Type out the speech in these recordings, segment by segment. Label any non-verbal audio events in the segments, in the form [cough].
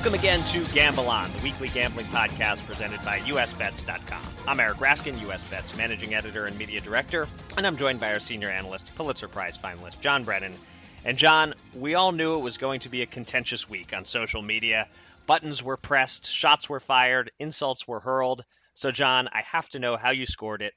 Welcome again to Gamble On, the weekly gambling podcast presented by USBets.com. I'm Eric Raskin, USBets managing editor and media director, and I'm joined by our senior analyst, Pulitzer Prize finalist John Brennan. And John, we all knew it was going to be a contentious week on social media. Buttons were pressed, shots were fired, insults were hurled. So, John, I have to know how you scored it.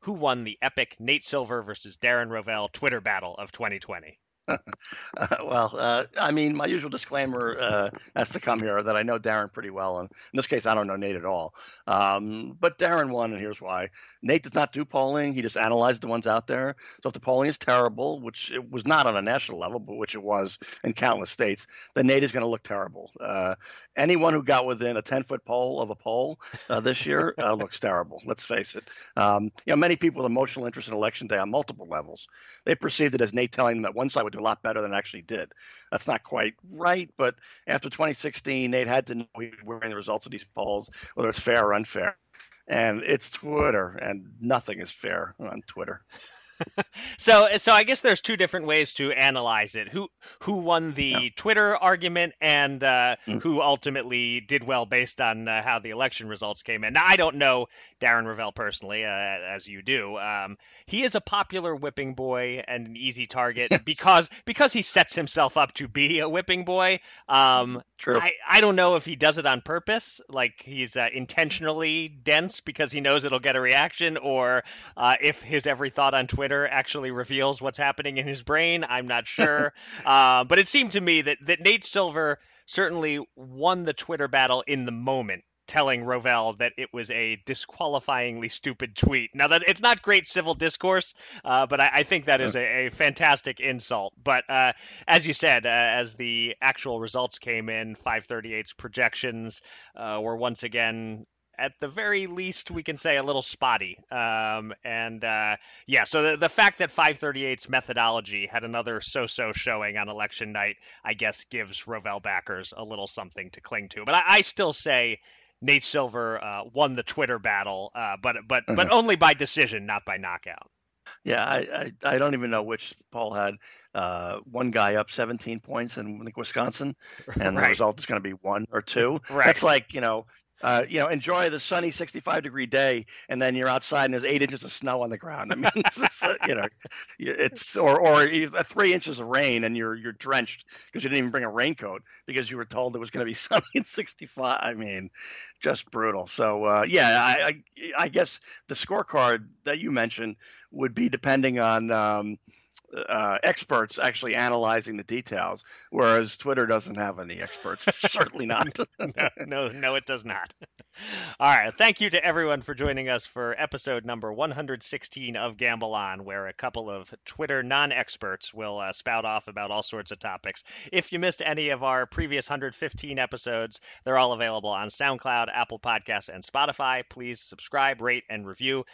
Who won the epic Nate Silver versus Darren Rovell Twitter battle of 2020? [laughs] well, uh, I mean, my usual disclaimer uh, has to come here that I know Darren pretty well, and in this case, I don't know Nate at all. Um, but Darren won, and here's why: Nate does not do polling; he just analyzes the ones out there. So if the polling is terrible, which it was not on a national level, but which it was in countless states, then Nate is going to look terrible. Uh, anyone who got within a 10 foot pole of a poll uh, this year uh, [laughs] looks terrible. Let's face it. Um, you know, many people with emotional interest in election day on multiple levels, they perceived it as Nate telling them that one side would do a lot better than it actually did. That's not quite right, but after 2016, they'd had to know he was wearing the results of these polls, whether it's fair or unfair. And it's Twitter, and nothing is fair on Twitter. [laughs] so so I guess there's two different ways to analyze it. Who who won the yeah. Twitter argument and uh, mm. who ultimately did well based on uh, how the election results came in. Now I don't know Darren Rovell personally, uh, as you do. Um, he is a popular whipping boy and an easy target yes. because because he sets himself up to be a whipping boy. Um, True. I, I don't know if he does it on purpose, like he's uh, intentionally dense because he knows it'll get a reaction, or uh, if his every thought on Twitter actually reveals what's happening in his brain. I'm not sure. [laughs] uh, but it seemed to me that, that Nate Silver certainly won the Twitter battle in the moment telling Rovell that it was a disqualifyingly stupid tweet. Now that it's not great civil discourse, uh, but I, I, think that is a, a fantastic insult. But uh, as you said, uh, as the actual results came in, 538's projections uh, were once again at the very least, we can say a little spotty. Um, and uh, yeah, so the, the fact that 538's methodology had another so-so showing on election night, I guess, gives Rovell backers a little something to cling to. But I, I still say Nate Silver uh, won the Twitter battle, uh, but but but only by decision, not by knockout. Yeah, I, I, I don't even know which poll had uh, one guy up 17 points in like Wisconsin, and [laughs] right. the result is going to be one or two. [laughs] Right. That's like you know uh, you know, enjoy the sunny 65 degree day, and then you're outside and there's eight inches of snow on the ground. I mean, [laughs] it's, uh, you know, it's or or three inches of rain and you're you're drenched because you didn't even bring a raincoat because you were told it was going to be [laughs] sunny in 65. I mean, just brutal. So uh, yeah, I, I, I guess the scorecard that you mentioned would be depending on. Um, uh, experts actually analyzing the details, whereas Twitter doesn't have any experts. [laughs] Certainly not. [laughs] no, no, no, it does not. [laughs] All right. Thank you to everyone for joining us for episode number 116 of Gamble On, where a couple of Twitter non experts will uh, spout off about all sorts of topics. If you missed any of our previous 115 episodes, they're all available on SoundCloud, Apple Podcasts, and Spotify. Please subscribe, rate, and review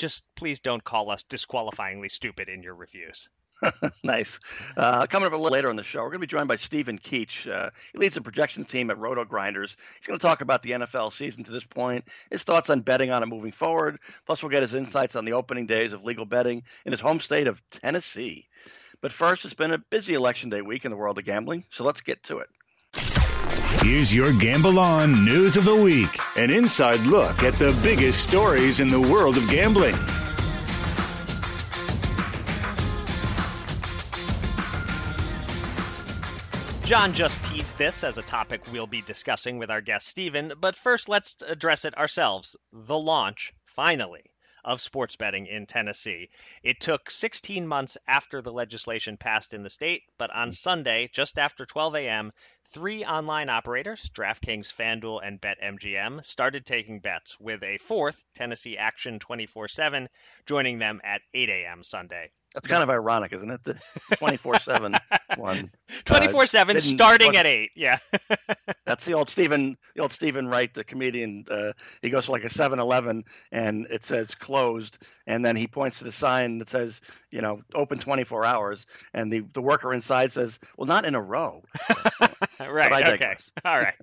just please don't call us disqualifyingly stupid in your reviews. [laughs] nice. Uh, coming up a little later on the show, we're going to be joined by Stephen Keech. Uh, he leads the projections team at Roto Grinders. He's going to talk about the NFL season to this point, his thoughts on betting on it moving forward. Plus, we'll get his insights on the opening days of legal betting in his home state of Tennessee. But first, it's been a busy election day week in the world of gambling, so let's get to it. Here's your Gamble On News of the Week an inside look at the biggest stories in the world of gambling. John just teased this as a topic we'll be discussing with our guest Stephen, but first let's address it ourselves. The launch, finally, of sports betting in Tennessee. It took 16 months after the legislation passed in the state, but on Sunday, just after 12 a.m., three online operators, DraftKings, FanDuel, and BetMGM, started taking bets, with a fourth, Tennessee Action 24 7, joining them at 8 a.m. Sunday. That's kind of ironic, isn't it? The [laughs] 24 7 [laughs] one. 24 uh, 7 starting at 8. Yeah. [laughs] that's the old Stephen, the old Steven Wright, the comedian. Uh, he goes to like a 7 Eleven and it says closed. And then he points to the sign that says, you know, open 24 hours. And the, the worker inside says, well, not in a row. right. Okay. All right.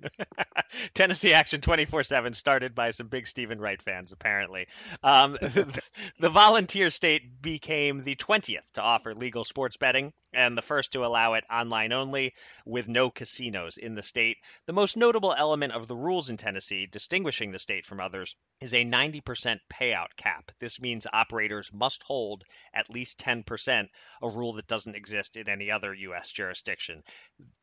Tennessee Action 24 7 started by some big Steven Wright fans, apparently. Um, the volunteer state became the 20 20th to offer legal sports betting and the first to allow it online only with no casinos in the state. The most notable element of the rules in Tennessee, distinguishing the state from others, is a 90% payout cap. This means operators must hold at least 10%, a rule that doesn't exist in any other U.S. jurisdiction.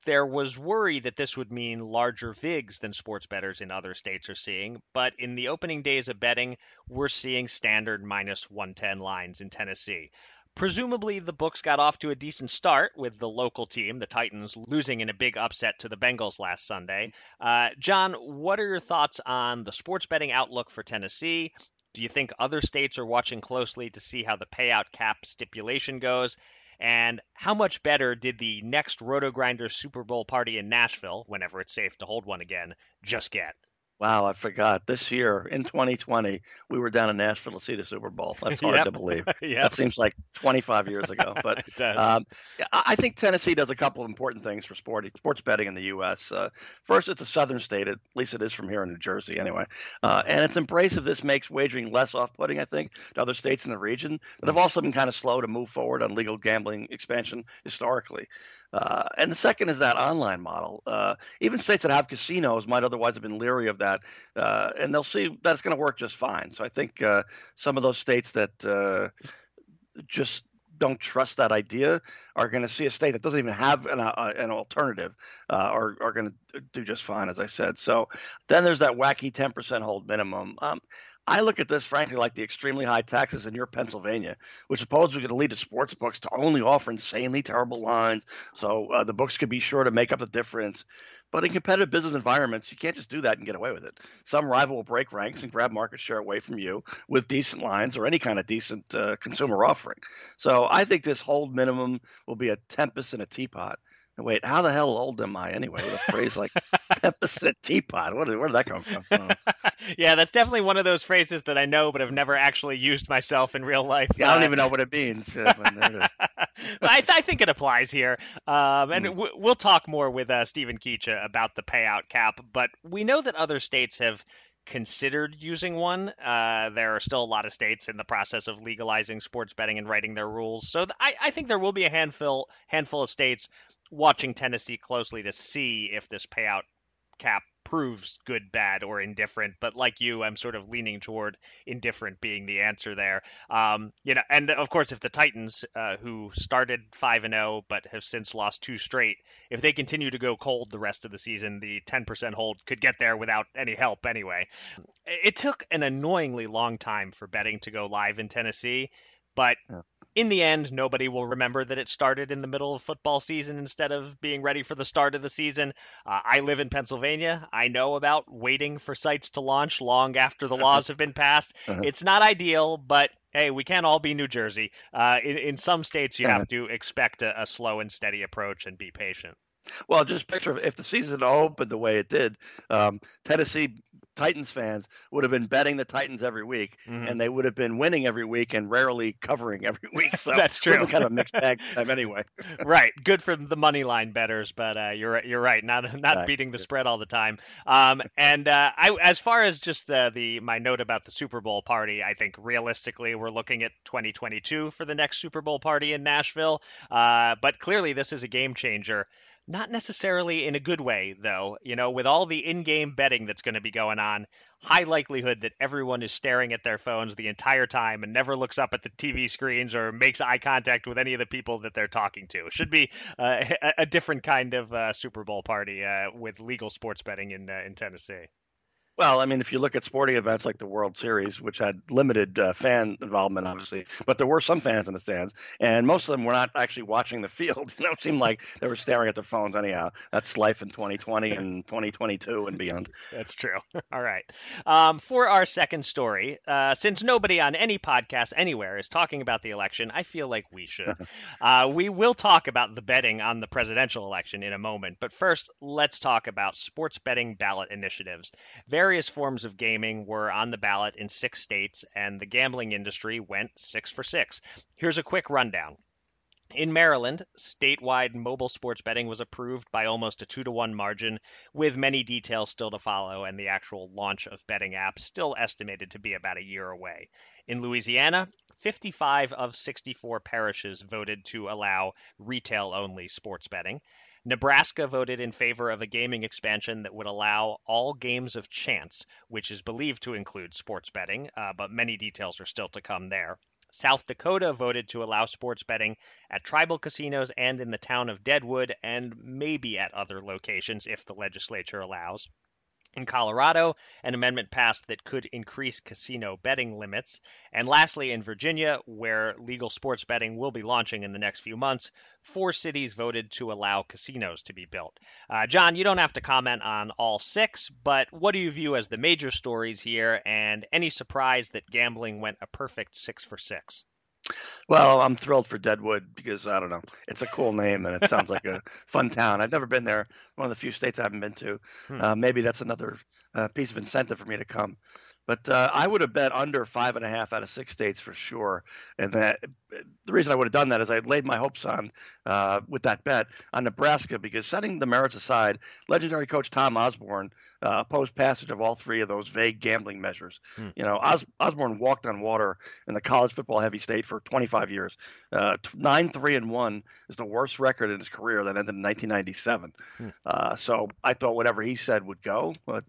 There was worry that this would mean larger VIGs than sports bettors in other states are seeing, but in the opening days of betting, we're seeing standard minus 110 lines in Tennessee. Presumably, the books got off to a decent start with the local team, the Titans, losing in a big upset to the Bengals last Sunday. Uh, John, what are your thoughts on the sports betting outlook for Tennessee? Do you think other states are watching closely to see how the payout cap stipulation goes? And how much better did the next Roto Grinder Super Bowl party in Nashville, whenever it's safe to hold one again, just get? Wow, I forgot. This year in 2020, we were down in Nashville to see the Super Bowl. [laughs] That's hard yep. to believe. [laughs] yep. That seems like 25 years ago. [laughs] But it does. Um, I think Tennessee does a couple of important things for sport, sports betting in the U.S. Uh, first, it's a southern state. At least it is from here in New Jersey, anyway. Uh, and its embrace of this makes wagering less off-putting, I think, to other states in the region that have also been kind of slow to move forward on legal gambling expansion historically. Uh, and the second is that online model. Uh, even states that have casinos might otherwise have been leery of that, uh, and they'll see that it's going to work just fine. So I think uh, some of those states that uh, just don't trust that idea are going to see a state that doesn't even have an, uh, an alternative uh, are, are going to do just fine, as I said. So then there's that wacky 10% hold minimum. Um, I look at this, frankly, like the extremely high taxes in your Pennsylvania, which supposedly going to lead to sports books to only offer insanely terrible lines, so uh, the books could be sure to make up the difference. But in competitive business environments, you can't just do that and get away with it. Some rival will break ranks and grab market share away from you with decent lines or any kind of decent uh, consumer offering. So I think this hold minimum will be a tempest in a teapot. Wait, how the hell old am I anyway? With a phrase like [laughs] "tempest teapot," where did, where did that come from? [laughs] yeah, that's definitely one of those phrases that I know, but have never actually used myself in real life. Yeah, I don't uh, even know what it means. It [laughs] I, th- I, think it applies here, um, and mm. w- we'll talk more with uh, Stephen Keech about the payout cap. But we know that other states have considered using one. Uh, there are still a lot of states in the process of legalizing sports betting and writing their rules. So th- I, I, think there will be a handful handful of states watching Tennessee closely to see if this payout cap proves good, bad, or indifferent. But like you, I'm sort of leaning toward indifferent being the answer there. Um, you know, and of course, if the Titans, uh, who started five and zero but have since lost two straight, if they continue to go cold the rest of the season, the 10% hold could get there without any help anyway. It took an annoyingly long time for betting to go live in Tennessee, but. Yeah in the end, nobody will remember that it started in the middle of football season instead of being ready for the start of the season. Uh, I live in Pennsylvania. I know about waiting for sites to launch long after the [laughs] laws have been passed. Uh-huh. It's not ideal, but hey, we can't all be New Jersey. Uh, in, in, some states, you uh-huh. have to expect a, a slow and steady approach and be patient. Well, just picture if the season opened the way it did, um, Tennessee Titans fans would have been betting the Titans every week, mm-hmm. and they would have been winning every week and rarely covering every week. [laughs] So that's true. Kind of mixed bag [laughs] time anyway. right. Good for the money line betters, but uh, you're you're right. Not not exactly. beating the spread all the time. Um, and uh, I, as far as just the the my note about the Super Bowl party, I think realistically we're looking at 2022 for the next Super Bowl party in Nashville. Uh, but clearly this is a game changer. Not necessarily in a good way, though. You know, with all the in game betting that's going to be going on, high likelihood that everyone is staring at their phones the entire time and never looks up at the TV screens or makes eye contact with any of the people that they're talking to. Should be uh, [laughs] a different kind of uh, Super Bowl party uh, with legal sports betting in, uh, in Tennessee. Well, I mean, if you look at sporting events like the World Series, which had limited uh, fan involvement, obviously, but there were some fans in the stands, and most of them were not actually watching the [laughs] field. You know, it seemed like they were staring at their phones anyhow. That's life in 2020 and [laughs] 2022 and beyond. That's true. [laughs] All right. Um, for our second story, uh, since nobody on any podcast anywhere is talking about the election, I feel like we should. uh, we will talk about the betting on the presidential election in a moment, but first, let's talk about sports betting ballot initiatives. Very various forms of gaming were on the ballot in six states, and the gambling industry went six for six. Here's a quick rundown. In Maryland, statewide mobile sports betting was approved by almost a two to one margin, with many details still to follow, and the actual launch of betting apps still estimated to be about a year away. In Louisiana, 55 of 64 parishes voted to allow retail only sports betting. Nebraska voted in favor of a gaming expansion that would allow all games of chance, which is believed to include sports betting, uh, but many details are still to come there. South Dakota voted to allow sports betting at tribal casinos and in the town of Deadwood, and maybe at other locations if the legislature allows. In Colorado, an amendment passed that could increase casino betting limits. And lastly, in Virginia, where legal sports betting will be launching in the next few months, four cities voted to allow casinos to be built. Uh, John, you don't have to comment on all six, but what do you view as the major stories here, and any surprise that gambling went a perfect six for six? Well, I'm thrilled for Deadwood because I don't know, it's a cool name and it sounds like a [laughs] fun town. I've never been there. One of the few states I haven't been to. Hmm. Uh, maybe that's another uh, piece of incentive for me to come. But uh, I would have bet under five and a half out of six states for sure. And that the reason I would have done that is I laid my hopes on uh, with that bet on Nebraska because setting the merits aside, legendary coach Tom Osborne uh, opposed passage of all three of those vague gambling measures. Hmm. You know, Os- Osborne walked on water in the college football heavy state for 25 years. Uh, nine three and one is the worst record in his career that ended in 1997. Hmm. Uh, so I thought whatever he said would go, but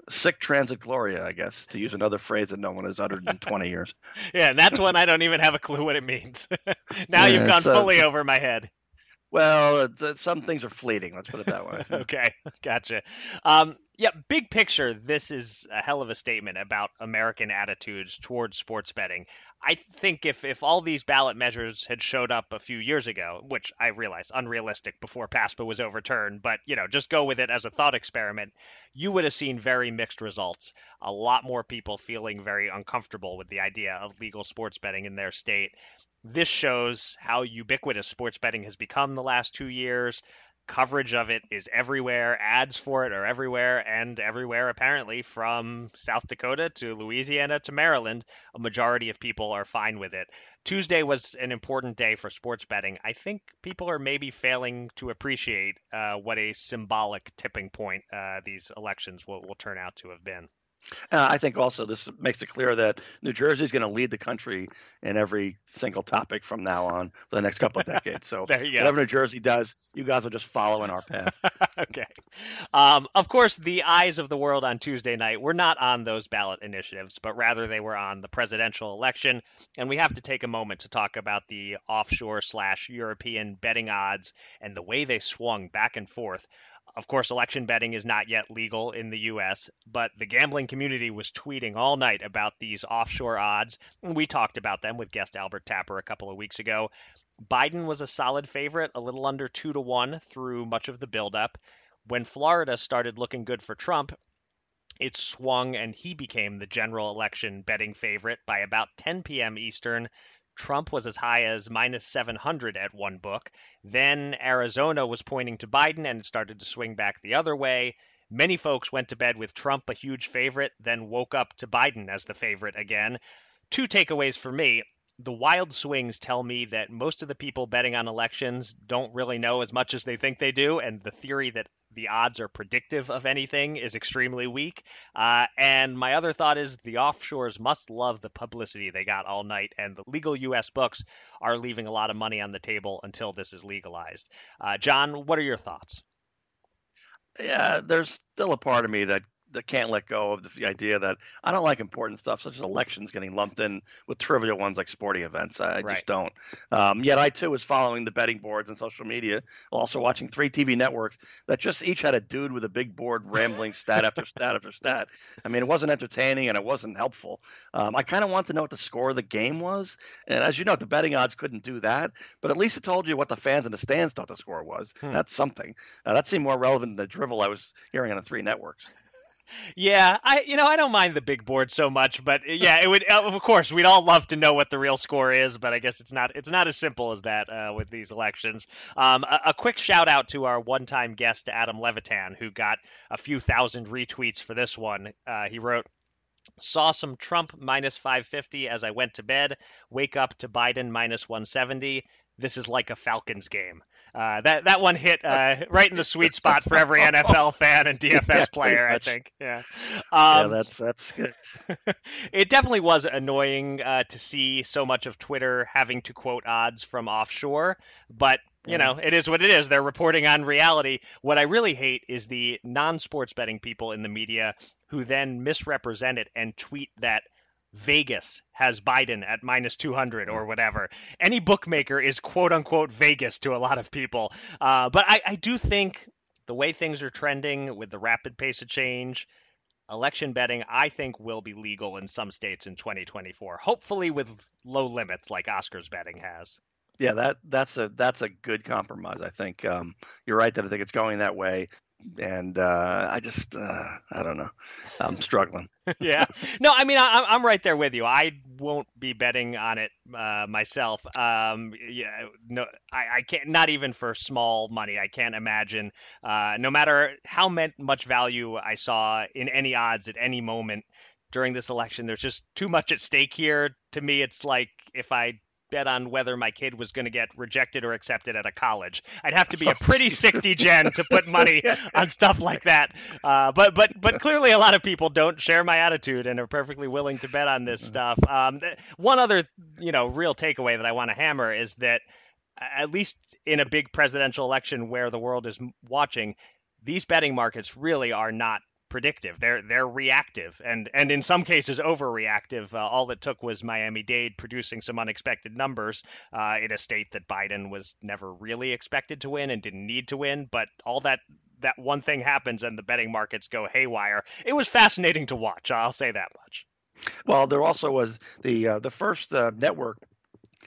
uh, sic transit gloria, I guess, to use another phrase that no one has uttered in 20 years. [laughs] yeah, and that's one I don't even have a clue what it means. [laughs] now yeah, you've gone fully uh, over my head. Well, some things are fleeting. Let's put it that way. [laughs] okay, gotcha. Um, yeah, big picture, this is a hell of a statement about American attitudes towards sports betting. I think if if all these ballot measures had showed up a few years ago, which I realize unrealistic before PASPA was overturned, but you know, just go with it as a thought experiment, you would have seen very mixed results. A lot more people feeling very uncomfortable with the idea of legal sports betting in their state this shows how ubiquitous sports betting has become the last two years. Coverage of it is everywhere. Ads for it are everywhere, and everywhere apparently from South Dakota to Louisiana to Maryland. A majority of people are fine with it. Tuesday was an important day for sports betting. I think people are maybe failing to appreciate uh, what a symbolic tipping point uh, these elections will, will turn out to have been. Uh, I think also this makes it clear that New Jersey is going to lead the country in every single topic from now on for the next couple of [laughs] decades. So whatever New Jersey does, you guys will just follow in our path. [laughs] okay. Um, of course, the eyes of the world on Tuesday night were not on those ballot initiatives, but rather they were on the presidential election. And we have to take a moment to talk about the offshore slash European betting odds and the way they swung back and forth. Of course, election betting is not yet legal in the US, but the gambling community was tweeting all night about these offshore odds. We talked about them with guest Albert Tapper a couple of weeks ago. Biden was a solid favorite, a little under 2 to 1 through much of the buildup. When Florida started looking good for Trump, it swung and he became the general election betting favorite by about 10 p.m. Eastern Trump was as high as minus 700 at one book. Then Arizona was pointing to Biden and it started to swing back the other way. Many folks went to bed with Trump a huge favorite, then woke up to Biden as the favorite again. Two takeaways for me. The wild swings tell me that most of the people betting on elections don't really know as much as they think they do, and the theory that the odds are predictive of anything is extremely weak. Uh, and my other thought is the offshores must love the publicity they got all night, and the legal U.S. books are leaving a lot of money on the table until this is legalized. Uh, John, what are your thoughts? Yeah, there's still a part of me that that can't let go of the idea that I don't like important stuff such as elections getting lumped in with trivial ones like sporting events. I, Right. just don't. Um, yet I too was following the betting boards and social media, also watching three TV networks that just each had a dude with a big board rambling [laughs] stat after stat after stat. I mean, it wasn't entertaining and it wasn't helpful. Um, I kind of wanted to know what the score of the game was, and as you know, the betting odds couldn't do that. But at least it told you what the fans in the stands thought the score was. Hmm. That's something. Uh, that seemed more relevant than the drivel I was hearing on the three networks. Yeah, I you know I don't mind the big board so much, but uh, yeah, it would of course we'd all love to know what the real score is, but I guess it's not it's not as simple as that uh, with these elections. Um, a, a quick shout out to our one time guest Adam Levitan, who got a few thousand retweets for this one. Uh, he wrote. Saw some Trump minus 550 as I went to bed. Wake up to Biden minus 170. This is like a Falcons game. Uh, that that one hit uh, right in the sweet spot for every [laughs] NFL fan and DFS Yeah, player, I think. Yeah. yeah, Um, that's that's good. [laughs] it definitely was annoying uh, to see so much of Twitter having to quote odds from offshore, but you know, it is what it is. They're reporting on reality. What I really hate is the non-sports betting people in the media who then misrepresent it and tweet that Vegas has Biden at minus 200 or whatever. Any bookmaker is quote unquote Vegas to a lot of people. Uh, but I, I do think the way things are trending with the rapid pace of change, election betting, I think, will be legal in some states in 2024. Hopefully, with low limits like Oscars betting has. Yeah, that that's a that's a good compromise. I think um, you're right that I think it's going that way, and uh, I just uh, I don't know, I'm struggling. [laughs] [laughs] yeah. No, I mean, I, I'm right there with you. I won't be betting on it uh, myself. Um, yeah, no, I, I can't. Not even for small money. I can't imagine. Uh, no matter how much value I saw in any odds at any moment during this election, there's just too much at stake here. To me, it's like if I bet on whether my kid was going to get rejected or accepted at a college. I'd have to be a [laughs] pretty sick degen to put money [laughs] on stuff like that. Uh, but but but clearly, a lot of people don't share my attitude and are perfectly willing to bet on this stuff. Um, one other you know real takeaway that I want to hammer is that at least in a big presidential election where the world is watching, these betting markets really are not predictive. They're they're reactive and and in some cases overreactive. Uh, all it took was Miami Dade producing some unexpected numbers uh, in a state that Biden was never really expected to win and didn't need to win. But all that that one thing happens and the betting markets go haywire. It was fascinating to watch. I'll say that much. Well, there also was the uh, the first uh, network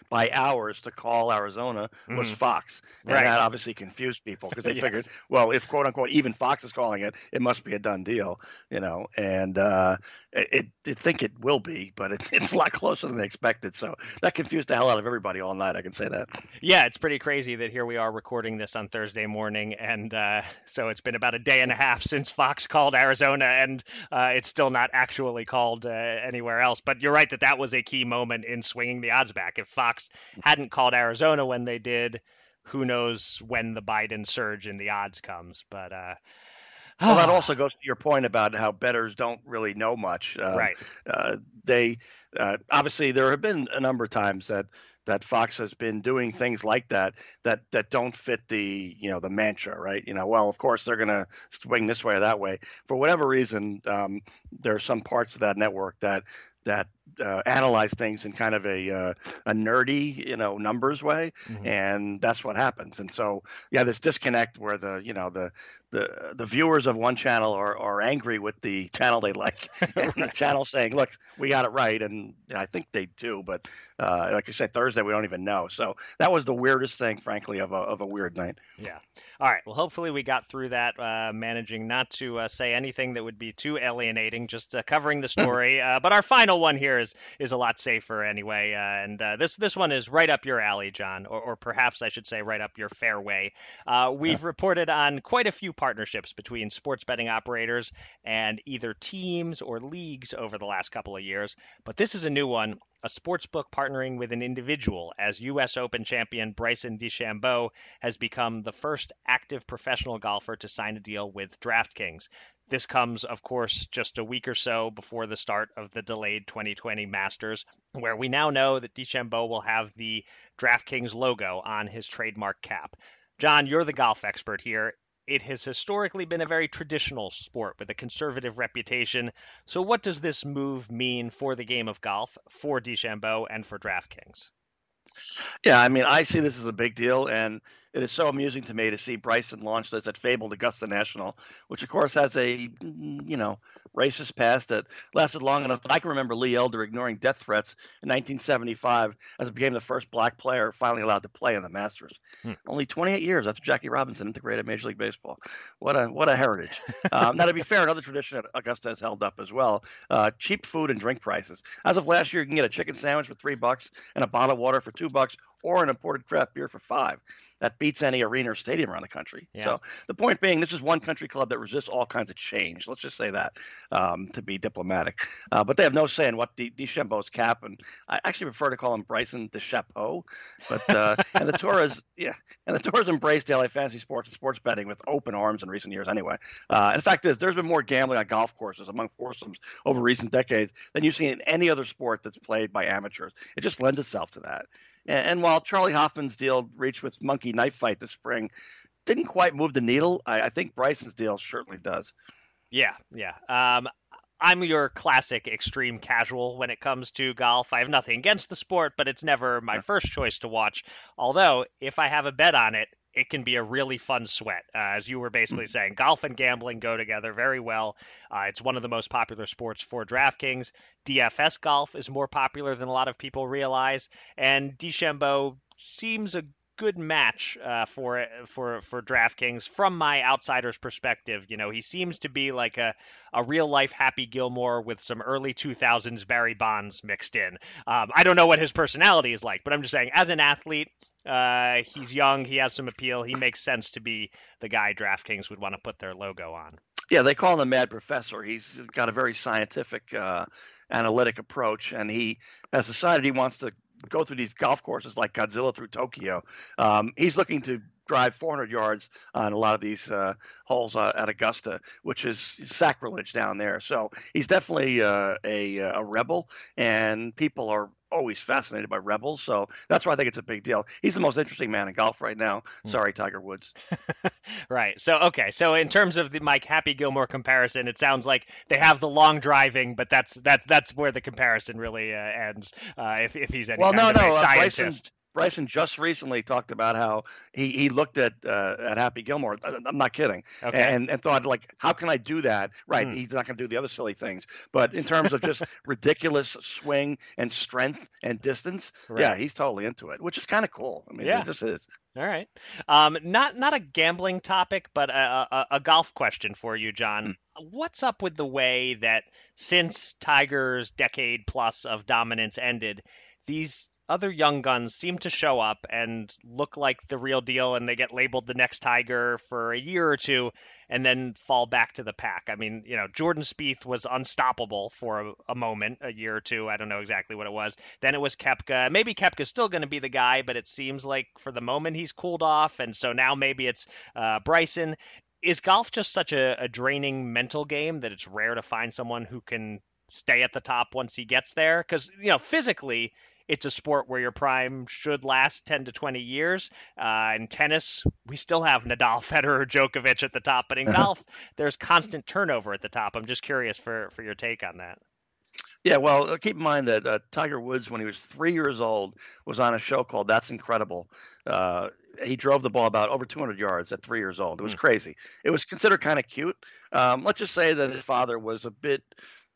by hours to call Arizona was Mhm. Fox, and Right. that obviously confused people because they [laughs] Yes. figured, well, if quote unquote even Fox is calling it, it must be a done deal, you know. And uh, it, it, think it will be, but it, [laughs] it's a lot closer than they expected. So that confused the hell out of everybody all night. I can say that. Yeah, it's pretty crazy that here we are recording this on Thursday morning, and uh, so it's been about a day and a half since Fox called Arizona, and uh, it's still not actually called uh, anywhere else. But you're right that that was a key moment in swinging the odds back. If Fox hadn't called Arizona when they did, who knows when the Biden surge in the odds comes? But uh, Well, that [sighs] also goes to your point about how betters don't really know much. Um, right. uh, they uh, obviously there have been a number of times that that Fox has been doing things like that that that don't fit the you know the mantra, right? You know, well, of course they're going to swing this way or that way for whatever reason. Um, there are some parts of that network that that uh, analyze things in kind of a uh, a nerdy, you know, numbers way, Mhm. and that's what happens. And so, yeah, this disconnect where the you know the the the viewers of one channel are, are angry with the channel they like, [laughs] [laughs] and the channel saying, "Look, we got it right," and I think they do, but uh, like I said, Thursday we don't even know. So that was the weirdest thing, frankly, of a of a weird night. Yeah. All right. Well, hopefully we got through that, uh, managing not to uh, say anything that would be too alienating, just uh, covering the [laughs] story. uh, but our final one here is is a lot safer anyway, uh, and uh, this this one is right up your alley, John, or, or perhaps I should say right up your fairway. Uh, we've reported on quite a few partnerships between sports betting operators and either teams or leagues over the last couple of years, but this is a new one a sports book partnering with an individual as U.S. Open champion Bryson DeChambeau has become the first active professional golfer to sign a deal with DraftKings. This comes, of course, just a week or so before the start of the delayed 2020 Masters, where we now know that DeChambeau will have the DraftKings logo on his trademark cap. John, you're the golf expert here it has historically been a very traditional sport with a conservative reputation. So, what does this move mean for the game of golf, for DeChambeau, and for DraftKings? Yeah, I mean, I see this as a big deal, and it is so amusing to me to see Bryson launch this at fabled Augusta National, which of course has a you know racist past that lasted long enough that I can remember Lee Elder ignoring death threats in 1975 as it became the first black player finally allowed to play in the Masters. Hmm. Only 28 years after Jackie Robinson integrated Major League Baseball. What a what a heritage. um, [laughs] now to be fair, another tradition that Augusta has held up as well: uh, cheap food and drink prices. As of last year, you can get a chicken sandwich for three bucks and a bottle of water for two bucks, or an imported craft beer for five that beats any arena or stadium around the country. Yeah. So the point being, this is one country club that resists all kinds of change. Let's just say that um, to be diplomatic. Uh, but they have no say in what De- DeChambeau's cap, and I actually prefer to call him Bryson DeChapeau. But uh, and the tour is [laughs] yeah, and the tour has embraced daily fantasy sports and sports betting with open arms in recent years. Anyway, uh, fact is, there's been more gambling on golf courses among foursomes over recent decades than you've seen in any other sport that's played by amateurs. It just lends itself to that. And, and while Charley Hoffman's deal reached with Monkey Knife Fight this spring didn't quite move the needle, I, I think Bryson's deal certainly does. Yeah, yeah. Um, I'm your classic extreme casual when it comes to golf. I have nothing against the sport, but it's never my first choice to watch. Although, if I have a bet on it, it can be a really fun sweat. Uh, as you were basically mm. saying, golf and gambling go together very well. Uh, it's one of the most popular sports for DraftKings. DFS golf is more popular than a lot of people realize, and DeChambeau seems a good match uh, for for for DraftKings from my outsider's perspective. You know, he seems to be like a a real life Happy Gilmore with some early 2000s Barry Bonds mixed in. Um, I don't know what his personality is like, but I'm just saying, as an athlete, uh, he's young, he has some appeal, he makes sense to be the guy DraftKings would want to put their logo on. Yeah, they call him the Mad Professor. He's got a very scientific, uh, analytic approach, and he has decided he wants to go through these golf courses like Godzilla through Tokyo. Um, he's looking to drive 400 yards on a lot of these uh, holes uh, at Augusta, which is sacrilege down there. So he's definitely uh, a, a rebel, and people are always fascinated by rebels. So that's why I think it's a big deal. He's the most interesting man in golf right now. Hmm. Sorry, Tiger Woods. [laughs] right. So okay. So in terms of the Mike Happy Gilmore comparison, it sounds like they have the long driving, but that's that's that's where the comparison really uh, ends. Uh, if if he's any well, kind no, of no, scientist. Bryson, Bryson just recently talked about how he, he looked at uh, at Happy Gilmore. I'm not kidding, okay. and and thought like, how can I do that? Right, hmm. he's not going to do the other silly things, but in terms of just [laughs] ridiculous swing and strength and distance, right. yeah, he's totally into it, which is kind of cool. I mean, yeah. it just is. All right, um, not not a gambling topic, but a, a, a golf question for you, John. Hmm. What's up with the way that since Tiger's decade plus of dominance ended, these other young guns seem to show up and look like the real deal and they get labeled the next tiger for a year or two and then fall back to the pack. I mean, you know, Jordan Spieth was unstoppable for a, a moment, a year or two. I don't know exactly what it was. Then it was Koepka. Maybe Koepka's still going to be the guy, but it seems like for the moment he's cooled off. And so now maybe it's uh, Bryson. Is golf just such a, a draining mental game that it's rare to find someone who can stay at the top once he gets there? Because, you know, physically, it's a sport where your prime should last 10 to 20 years. Uh, in tennis, we still have Nadal, [laughs] Federer, Djokovic at the top, but in [laughs] golf, there's constant turnover at the top. I'm just curious for, for your take on that. Yeah, well, uh, keep in mind that uh, Tiger Woods, when he was three years old, was on a show called That's Incredible. Uh, he drove the ball about over 200 yards at three years old. It was mm. crazy. It was considered kind of cute. Um, let's just say that his father was a bit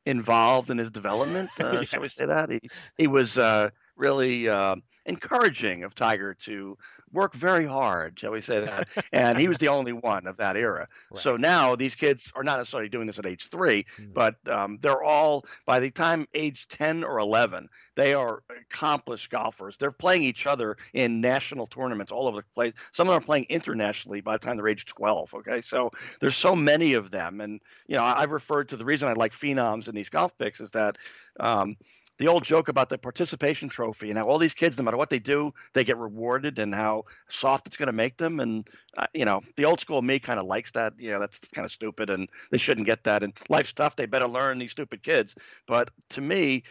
involved in his development. Uh, yes. [laughs] Shall we say that? He, he was uh, really uh, encouraging of Tiger to work very hard, shall we say that? [laughs] and he was the only one of that era. Right. So now these kids are not necessarily doing this at age three, Mhm. but um, they're all by the time age 10 or 11, they are accomplished golfers. They're playing each other in national tournaments all over the place. Some of them are playing internationally by the time they're age 12. Okay, so there's so many of them, and you know I've referred to the reason I like phenoms in these golf picks is that. Um, the old joke about the participation trophy and how all these kids, no matter what they do, they get rewarded, and how soft it's going to make them. And uh, you know, the old school me kind of likes that. You know, that's kind of stupid, and they shouldn't get that. And life's tough; they better learn. These stupid kids. But to me,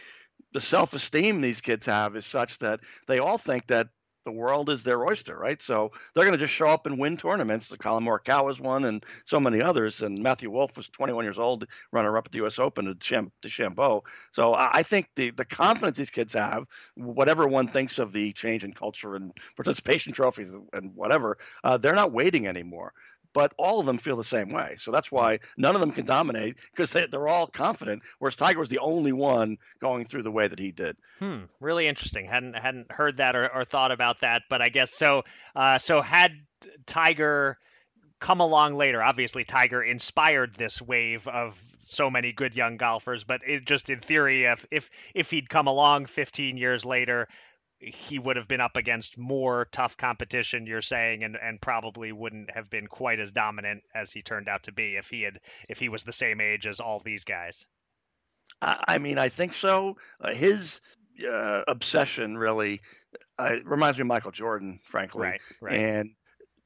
the self-esteem these kids have is such that they all think that the world is their oyster, right? So they're going to just show up and win tournaments. The Collin Morikawa's one, and so many others. And Matthew Wolff was 21 years old, runner-up at the U.S. Open at Cham- DeChambeau. So I I think the the confidence these kids have, whatever one thinks of the change in culture and participation trophies and whatever, uh, they're not waiting anymore. But all of them feel the same way. So that's why none of them can dominate because they, they're all confident. Whereas Tiger was the only one going through the way that he did. Hmm, really interesting. hadn't hadn't heard that or, or thought about that, but I guess so. Uh, so had Tiger come along later, obviously Tiger inspired this wave of so many good young golfers. But it just in theory, if if if he'd come along 15 years later, he would have been up against more tough competition. You're saying, and and probably wouldn't have been quite as dominant as he turned out to be if he had if he was the same age as all these guys. I mean, I think so. Uh, his uh, obsession really uh, reminds me of Michael Jordan, frankly. Right, right. And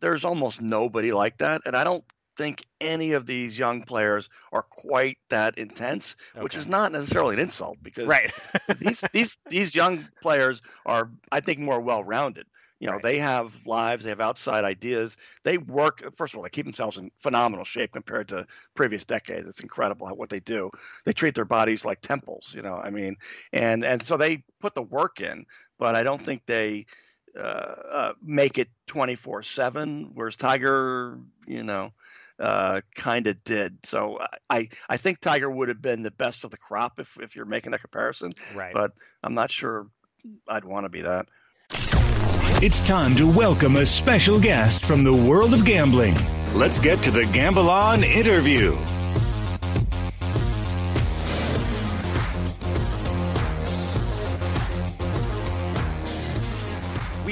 there's almost nobody like that. And I don't think any of these young players are quite that intense, which is not necessarily an insult because right. [laughs] these these these young players are, I think, more well-rounded. You know, Right. they have lives, they have outside ideas. They work. First of all, they keep themselves in phenomenal shape compared to previous decades. It's incredible what they do. They treat their bodies like temples. You know, I mean, and and so they put the work in, but I don't think they uh, uh, make it 24/7. Whereas Tiger, you know, uh, kind of did. So I I think Tiger would have been the best of the crop if if you're making that comparison. right. But I'm not sure I'd want to be that. It's time to welcome a special guest from the world of gambling. Let's get to the Gamble On interview.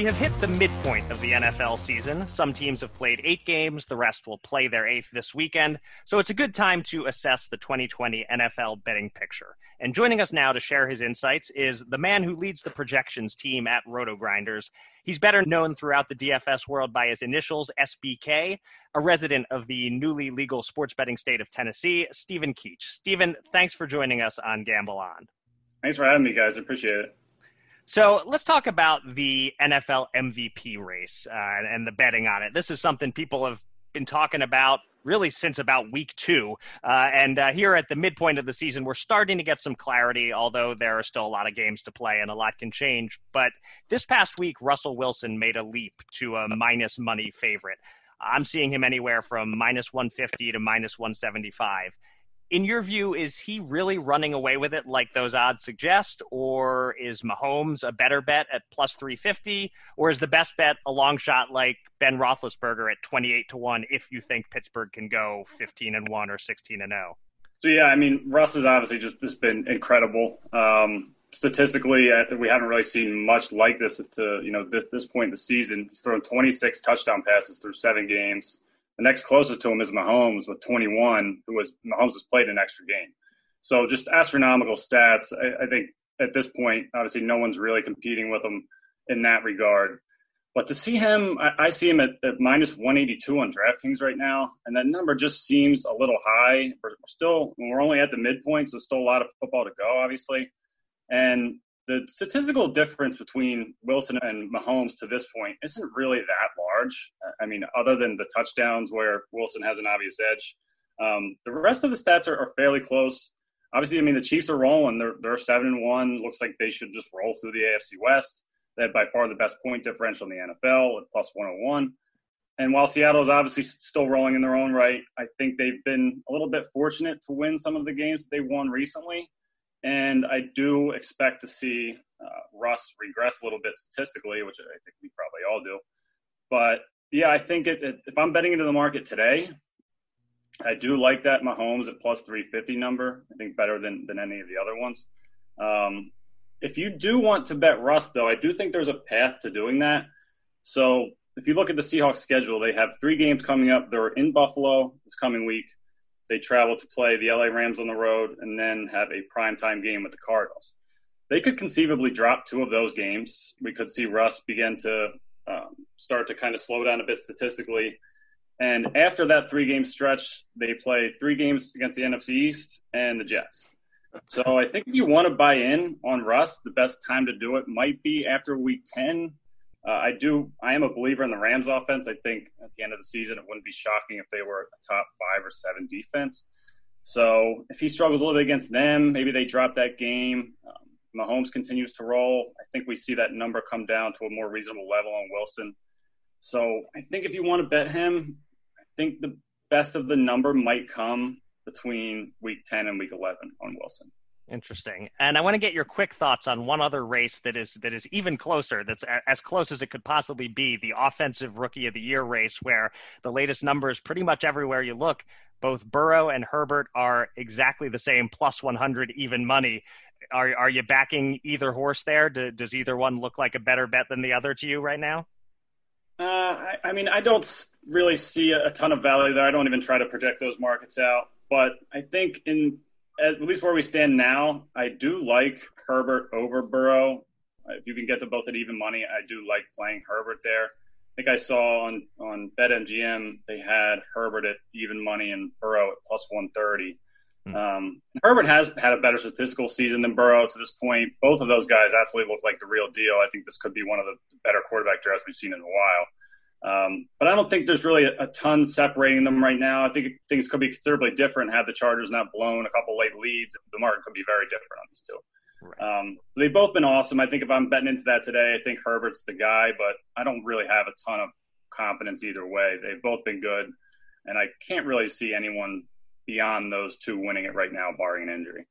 We have hit the midpoint of the NFL season. Some teams have played eight games, the rest will play their eighth this weekend. So it's a good time to assess the 2020 NFL betting picture. And joining us now to share his insights is the man who leads the projections team at Roto Grinders. He's better known throughout the DFS world by his initials, SBK, a resident of the newly legal sports betting state of Tennessee, Stephen Keech. Stephen, thanks for joining us on Gamble On. Thanks for having me, guys. I appreciate it. So let's talk about the NFL MVP race uh, and, the betting on it. This is something people have been talking about really since about week two. Uh, and uh, here at the midpoint of the season, we're starting to get some clarity, although there are still a lot of games to play and a lot can change. But this past week, Russell Wilson made a leap to a minus money favorite. I'm seeing him anywhere from minus 150 to minus 175 in your view, is he really running away with it like those odds suggest, or is Mahomes a better bet at plus 350, or is the best bet a long shot like Ben Roethlisberger at 28 to one if you think Pittsburgh can go 15 and one or 16 and oh? 0? So yeah, I mean, Russ has obviously just, just been incredible. Um, statistically, uh, we haven't really seen much like this at uh, you know this this point in the season. He's thrown 26 touchdown passes through seven games. The next closest to him is Mahomes with 21, who was Mahomes has played an extra game. So just astronomical stats. I, I think at this point, obviously, no one's really competing with him in that regard. But to see him, I, I see him at, at minus 182 on DraftKings right now, and that number just seems a little high. We're still, we're only at the midpoint, so still a lot of football to go, obviously. And the statistical difference between Wilson and Mahomes to this point isn't really that large. I mean, other than the touchdowns where Wilson has an obvious edge, um, the rest of the stats are, are, fairly close. Obviously, I mean, the Chiefs are rolling. They're, they're seven and one. Looks like they should just roll through the AFC West. They have by far the best point differential in the NFL at plus 101. And while Seattle is obviously still rolling in their own right, I think they've been a little bit fortunate to win some of the games that they won recently. And I do expect to see uh, Russ regress a little bit statistically, which I think we probably all do. but yeah, I think it, it, if I'm betting into the market today, I do like that Mahomes at plus 350 number. I think better than, than any of the other ones. Um, if you do want to bet Russ, though, I do think there's a path to doing that. So if you look at the Seahawks schedule, they have three games coming up. They're in Buffalo this coming week. They travel to play the LA Rams on the road and then have a primetime game with the Cardinals. They could conceivably drop two of those games. We could see Russ begin to um, start to kind of slow down a bit statistically. And after that three game stretch, they play three games against the NFC East and the Jets. So I think if you want to buy in on Russ, the best time to do it might be after week 10. Uh, I do. I am a believer in the Rams offense. I think at the end of the season, it wouldn't be shocking if they were a top five or seven defense. So if he struggles a little bit against them, maybe they drop that game. Um, Mahomes continues to roll. I think we see that number come down to a more reasonable level on Wilson. So I think if you want to bet him, I think the best of the number might come between week 10 and week 11 on Wilson. Interesting. And I want to get your quick thoughts on one other race that is that is even closer, that's as close as it could possibly be, the offensive rookie of the year race where the latest numbers pretty much everywhere you look, both Burrow and Herbert are exactly the same plus 100 even money. Are are you backing either horse there? Do, does either one look like a better bet than the other to you right now? Uh, I, I, mean, I don't really see a, a ton of value there. I don't even try to project those markets out. But I think in at least where we stand now, I do like Herbert over Burrow. If you can get to both at even money, I do like playing Herbert there. I think I saw on on BetMGM they had Herbert at even money and Burrow at plus 130. Hmm. Um, Herbert has had a better statistical season than Burrow to this point. Both of those guys absolutely look like the real deal. I think this could be one of the better quarterback drafts we've seen in a while. Um, but I don't think there's really a, a, ton separating them right now. I think things could be considerably different had the Chargers not blown a couple late leads. The market could be very different on these two. Right. Um, they've both been awesome. I think if I'm betting into that today, I think Herbert's the guy, but I don't really have a ton of confidence either way. They've both been good, and I can't really see anyone beyond those two winning it right now, barring an injury.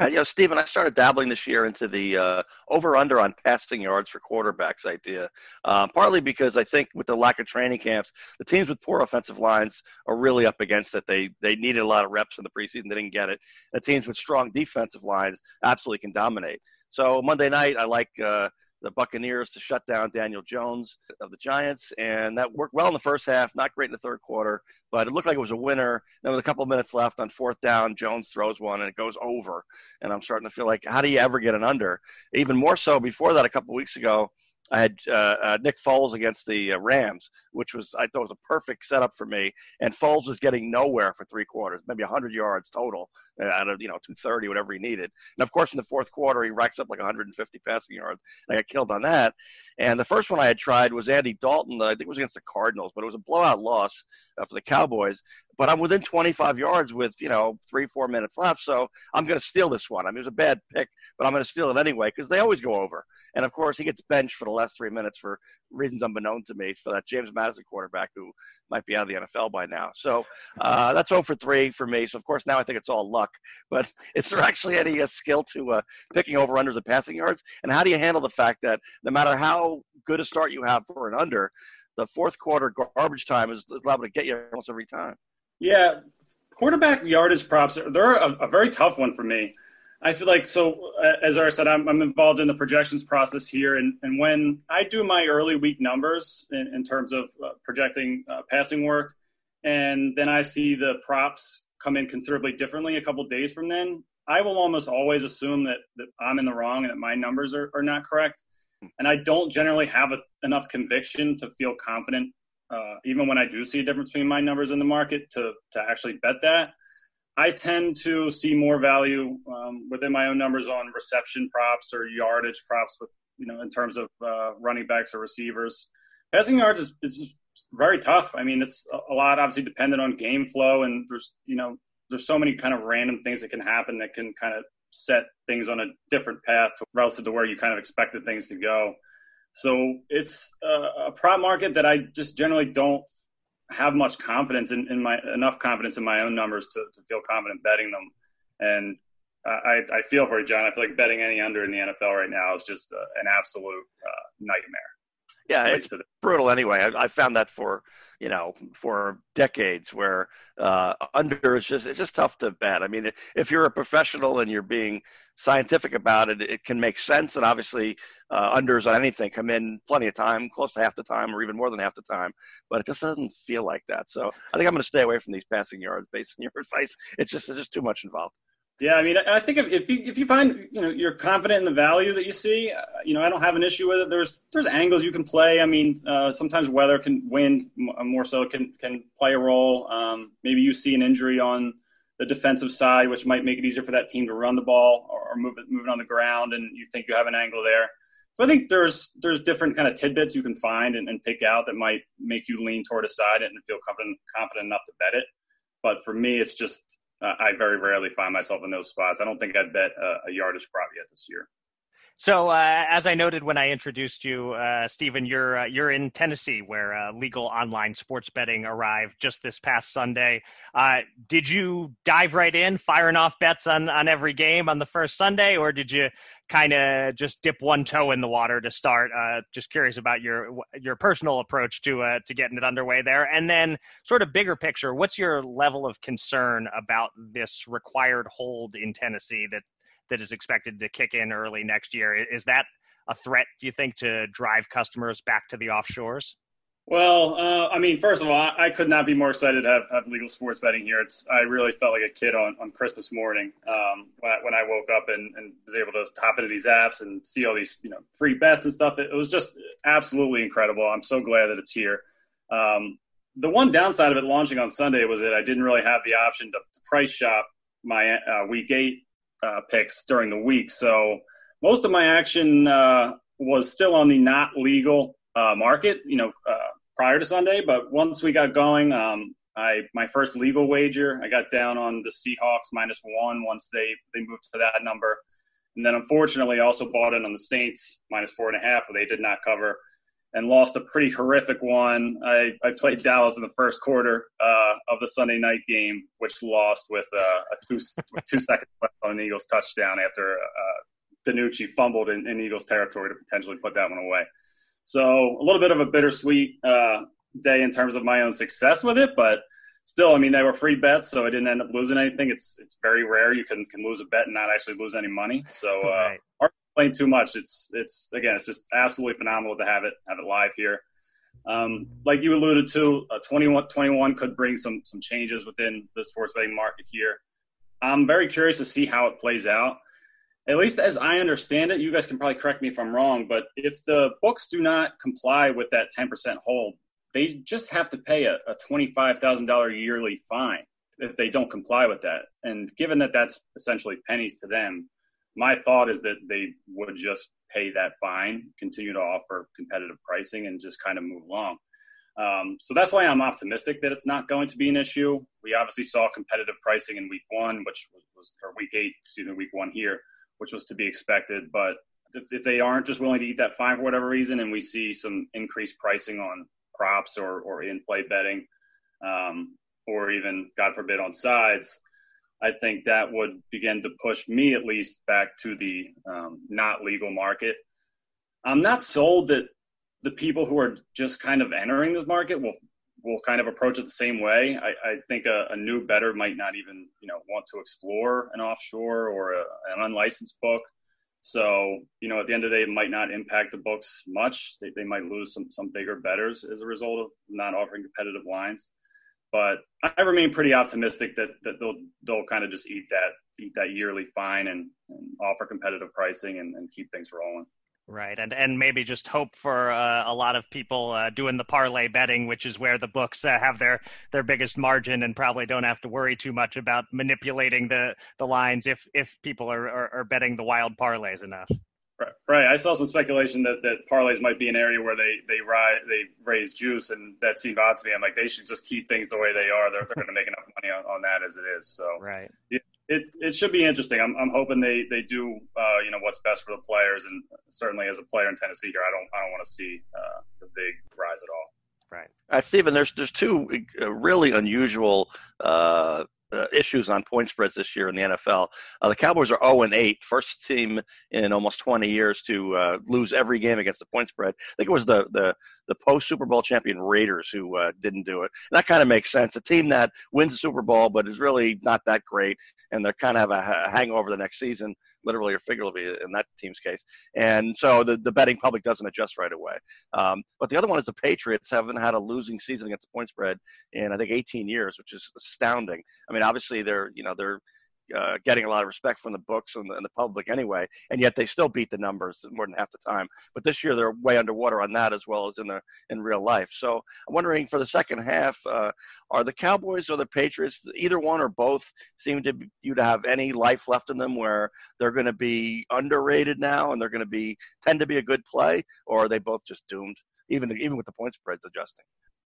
Uh, you know, Stephen, I started dabbling this year into the uh, over/under on passing yards for quarterbacks idea. Uh, partly because I think with the lack of training camps, the teams with poor offensive lines are really up against it. They they needed a lot of reps in the preseason, they didn't get it. The teams with strong defensive lines absolutely can dominate. So Monday night, I like uh, the Buccaneers to shut down Daniel Jones of the Giants, and that worked well in the first half. Not great in the third quarter, but it looked like it was a winner. Then with a couple of minutes left on fourth down, Jones throws one and it goes over, and I'm starting to feel like, how do you ever get an under? Even more so before that, a couple weeks ago. I had uh, uh, Nick Foles against the uh, Rams, which was I thought was a perfect setup for me. And Foles was getting nowhere for three quarters, maybe 100 yards total uh, out of you know 230, whatever he needed. And of course, in the fourth quarter, he racks up like 150 passing yards. I got killed on that. And the first one I had tried was Andy Dalton. I think it was against the Cardinals, but it was a blowout loss uh, for the Cowboys but I'm within 25 yards with you know three four minutes left, so I'm going to steal this one. I mean, it was a bad pick, but I'm going to steal it anyway because they always go over. And of course, he gets benched for the last three minutes for reasons unbeknown to me for that James Madison quarterback who might be out of the NFL by now. So uh, that's 0 for three for me. So of course now I think it's all luck. But [laughs] is there actually any uh, skill to uh, picking over unders and passing yards? And how do you handle the fact that no matter how good a start you have for an under, the fourth quarter garbage time is, is liable to get you almost every time. Yeah, quarterback yardage props they're a, a, very tough one for me. I feel like so as I said, I'm, I'm involved in the projections process here, and, and when I do my early week numbers in, in terms of uh, projecting uh, passing work, and then I see the props come in considerably differently a couple days from then, I will almost always assume that, that I'm in the wrong and that my numbers are, are not correct. And I don't generally have a, enough conviction to feel confident uh, even when I do see a difference between my numbers in the market, to to actually bet that. I tend to see more value um, within my own numbers on reception props or yardage props, with you know, in terms of uh, running backs or receivers. Passing yards is, is very tough. I mean, it's a lot obviously dependent on game flow, and there's you know there's so many kind of random things that can happen that can kind of set things on a different path relative to where you kind of expected things to go. So it's a, a prop market that I just generally don't have much confidence in, in, my enough confidence in my own numbers to, to feel confident betting them. And I, I feel for you, John. I feel like betting any under in the NFL right now is just a, an absolute uh, nightmare. Yeah, it's brutal anyway. I, I, found that for you know for decades where uh, under is just it's just tough to bet. I mean, if you're a professional and you're being scientific about it, it can make sense. And obviously, uh, unders on anything come in plenty of time, close to half the time, or even more than half the time. But it just doesn't feel like that. So I think I'm going to stay away from these passing yards based on your [laughs] advice. It's just it's just too much involved. Yeah, I mean, I think if, if you if you find you know you're confident in the value that you see, uh, you know, I don't have an issue with it. There's there's angles you can play. I mean, uh, sometimes weather can win uh, more so can can play a role. Um, maybe you see an injury on the defensive side, which might make it easier for that team to run the ball or, or move it moving on the ground, and you think you have an angle there. So I think there's there's different kind of tidbits you can find and, and pick out that might make you lean toward a side and feel confident confident enough to bet it. But for me, it's just uh, I very rarely find myself in those spots. I don't think I'd bet a, a yardage prop yet this year. So, uh, as I noted when I introduced you, uh, Stephen, you're uh, you're in Tennessee, where uh, legal online sports betting arrived just this past Sunday. Uh, did you dive right in, firing off bets on on every game on the first Sunday, or did you kind of just dip one toe in the water to start? Uh, just curious about your your personal approach to to getting it underway there, and then sort of bigger picture. What's your level of concern about this required hold in Tennessee that that is expected to kick in early next year. Is that a threat, do you think, to drive customers back to the offshores? Well, uh, I mean, first of all, I, I, could not be more excited to have, have, legal sports betting here. It's I really felt like a kid on, on Christmas morning um, when, I, when I woke up and, and, was able to hop into these apps and see all these you know free bets and stuff. It, it was just absolutely incredible. I'm so glad that it's here. Um, the one downside of it launching on Sunday was that I didn't really have the option to, to price shop my uh, week eight uh, picks during the week. So most of my action uh, was still on the not legal uh, market, you know, uh, prior to Sunday. But once we got going, um, I my first legal wager, I got down on the Seahawks minus one once they they moved to that number. And then unfortunately, also bought in on the Saints minus four and a half, where they did not cover and lost a pretty horrific one. I, I played Dallas in the first quarter uh, of the Sunday night game, which lost with uh, a two [laughs] two second on an Eagles touchdown after uh, DiNucci fumbled in, in, Eagles territory to potentially put that one away. So a little bit of a bittersweet uh, day in terms of my own success with it, but still, I mean, they were free bets, so I didn't end up losing anything. It's it's very rare you can can lose a bet and not actually lose any money. So uh, right playing too much. It's it's again, it's just absolutely phenomenal to have it have it live here. Um, like you alluded to, uh, 21, 21 could bring some some changes within the sports betting market here. I'm very curious to see how it plays out. At least as I understand it, you guys can probably correct me if I'm wrong, but if the books do not comply with that 10% hold, they just have to pay a, a $25,000 yearly fine if they don't comply with that. And given that that's essentially pennies to them, my thought is that they would just pay that fine, continue to offer competitive pricing, and just kind of move along. Um, so that's why I'm optimistic that it's not going to be an issue. We obviously saw competitive pricing in week one, which was, or week eight, excuse me, week one here, which was to be expected. But if, if they aren't just willing to eat that fine for whatever reason, and we see some increased pricing on props or, or in play betting, um, or even, God forbid, on sides, I think that would begin to push me at least back to the um, not legal market. I'm not sold that the people who are just kind of entering this market will will kind of approach it the same way. I, I think a, a, new better might not even you know want to explore an offshore or a, an unlicensed book. So you know at the end of the day, it might not impact the books much. They, they might lose some some bigger betters as a result of not offering competitive lines but I remain pretty optimistic that, that they'll they'll kind of just eat that eat that yearly fine and, and offer competitive pricing and, and, keep things rolling. Right, and and maybe just hope for uh, a lot of people uh, doing the parlay betting, which is where the books uh, have their their biggest margin, and probably don't have to worry too much about manipulating the the lines if if people are, are, are betting the wild parlays enough. Right, right. I saw some speculation that, that parlays might be an area where they they rise they raise juice, and that seemed odd to me. I'm like, they should just keep things the way they are. They're, they're going to make enough money on, on, that as it is. So right, it, it, it should be interesting. I'm I'm hoping they they do uh, you know what's best for the players, and certainly as a player in Tennessee here, I don't I don't want to see uh, the big rise at all. Right, uh, Stephen. There's there's two uh, really unusual uh, uh, issues on point spreads this year in the NFL. Uh, the Cowboys are 0 and 8, first team in almost 20 years to uh, lose every game against the point spread. I think it was the the, the post Super Bowl champion Raiders who uh, didn't do it. And that kind of makes sense. A team that wins the Super Bowl but is really not that great, and they're kind of a, a hangover the next season, literally or figuratively in that team's case. And so the, the betting public doesn't adjust right away. Um, but the other one is the Patriots haven't had a losing season against the point spread in I think 18 years, which is astounding. I mean, obviously they're you know they're uh, getting a lot of respect from the books and the, and the, public anyway, and yet they still beat the numbers more than half the time. But this year they're way underwater on that as well as in the in real life. So I'm wondering for the second half, uh, are the Cowboys or the Patriots, either one or both, seem to you to have any life left in them where they're going to be underrated now and they're going to be tend to be a good play, or are they both just doomed? Even even with the point spreads adjusting.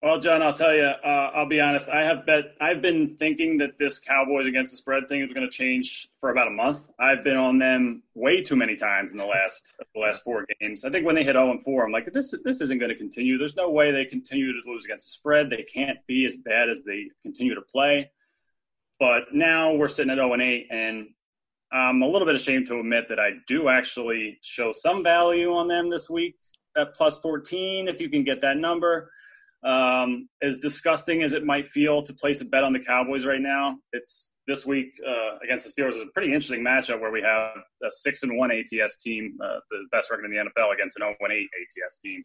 Well, John, I'll tell you. Uh, I'll be honest. I have bet. I've been thinking that this Cowboys against the spread thing is going to change for about a month. I've been on them way too many times in the last the last four games. I think when they hit 0 and 4, I'm like, this this isn't going to continue. There's no way they continue to lose against the spread. They can't be as bad as they continue to play. But now we're sitting at 0 and 8, and I'm a little bit ashamed to admit that I do actually show some value on them this week at plus 14 if you can get that number. Um, as disgusting as it might feel to place a bet on the Cowboys right now, it's this week uh, against the Steelers is a pretty interesting matchup where we have a six and one ATS team, uh, the best record in the NFL, against an 0 8 ATS team.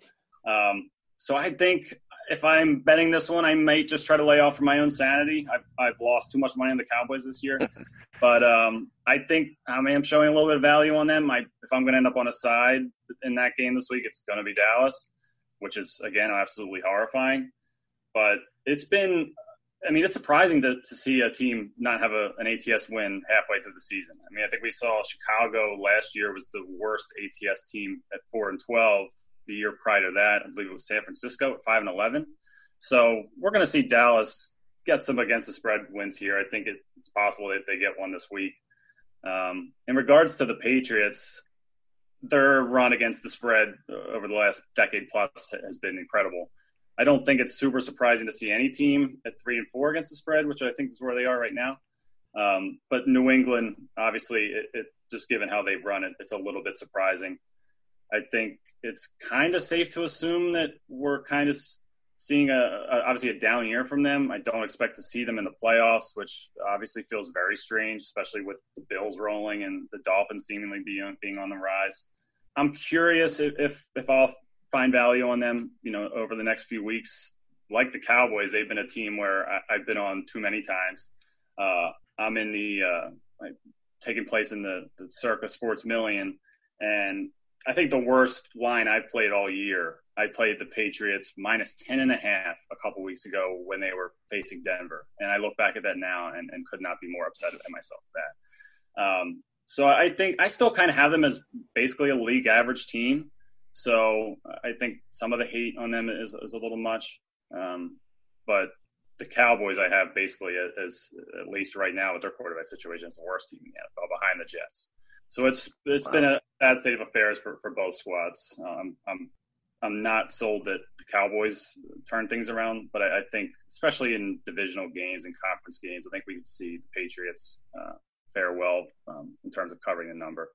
Um, so I think if I'm betting this one, I might just try to lay off for my own sanity. I've, I've lost too much money on the Cowboys this year, [laughs] but um, I think I am showing a little bit of value on them. I, if I'm going to end up on a side in that game this week, it's going to be Dallas which is again absolutely horrifying. But it's been, I mean, it's surprising to, to see a team not have a, an ATS win halfway through the season. I mean, I think we saw Chicago last year was the worst ATS team at four and twelve. The year prior to that, I believe it was San Francisco at five and eleven. So we're going to see Dallas get some against the spread wins here. I think it, it's possible that they get one this week. Um, in regards to the Patriots, their run against the spread uh, over the last decade plus has been incredible. I don't think it's super surprising to see any team at three and four against the spread, which I think is where they are right now. Um, but New England, obviously, it, it, just given how they've run it, it's a little bit surprising. I think it's kind of safe to assume that we're kind of seeing a, a, obviously a down year from them. I don't expect to see them in the playoffs, which obviously feels very strange, especially with the Bills rolling and the Dolphins seemingly being being on the rise. I'm curious if, if, if I'll find value on them, you know, over the next few weeks. Like the Cowboys, they've been a team where I, have been on too many times. Uh, I'm in the uh, like, taking place in the, the Circa Sports Million, and I think the worst line I've played all year. I played the Patriots minus ten and a half a couple weeks ago when they were facing Denver, and I look back at that now and, and could not be more upset at myself for that. Um, so I think I still kind of have them as basically a league average team. So I think some of the hate on them is, is a little much. Um, but the Cowboys, I have basically as at least right now with their quarterback situation, is the worst team in the NFL behind the Jets. So it's it's wow. been a bad state of affairs for, for both squads. Um, I'm I'm not sold that the Cowboys turn things around, but I, I, think especially in divisional games and conference games, I think we could see the Patriots uh, fare well um, in terms of covering the number,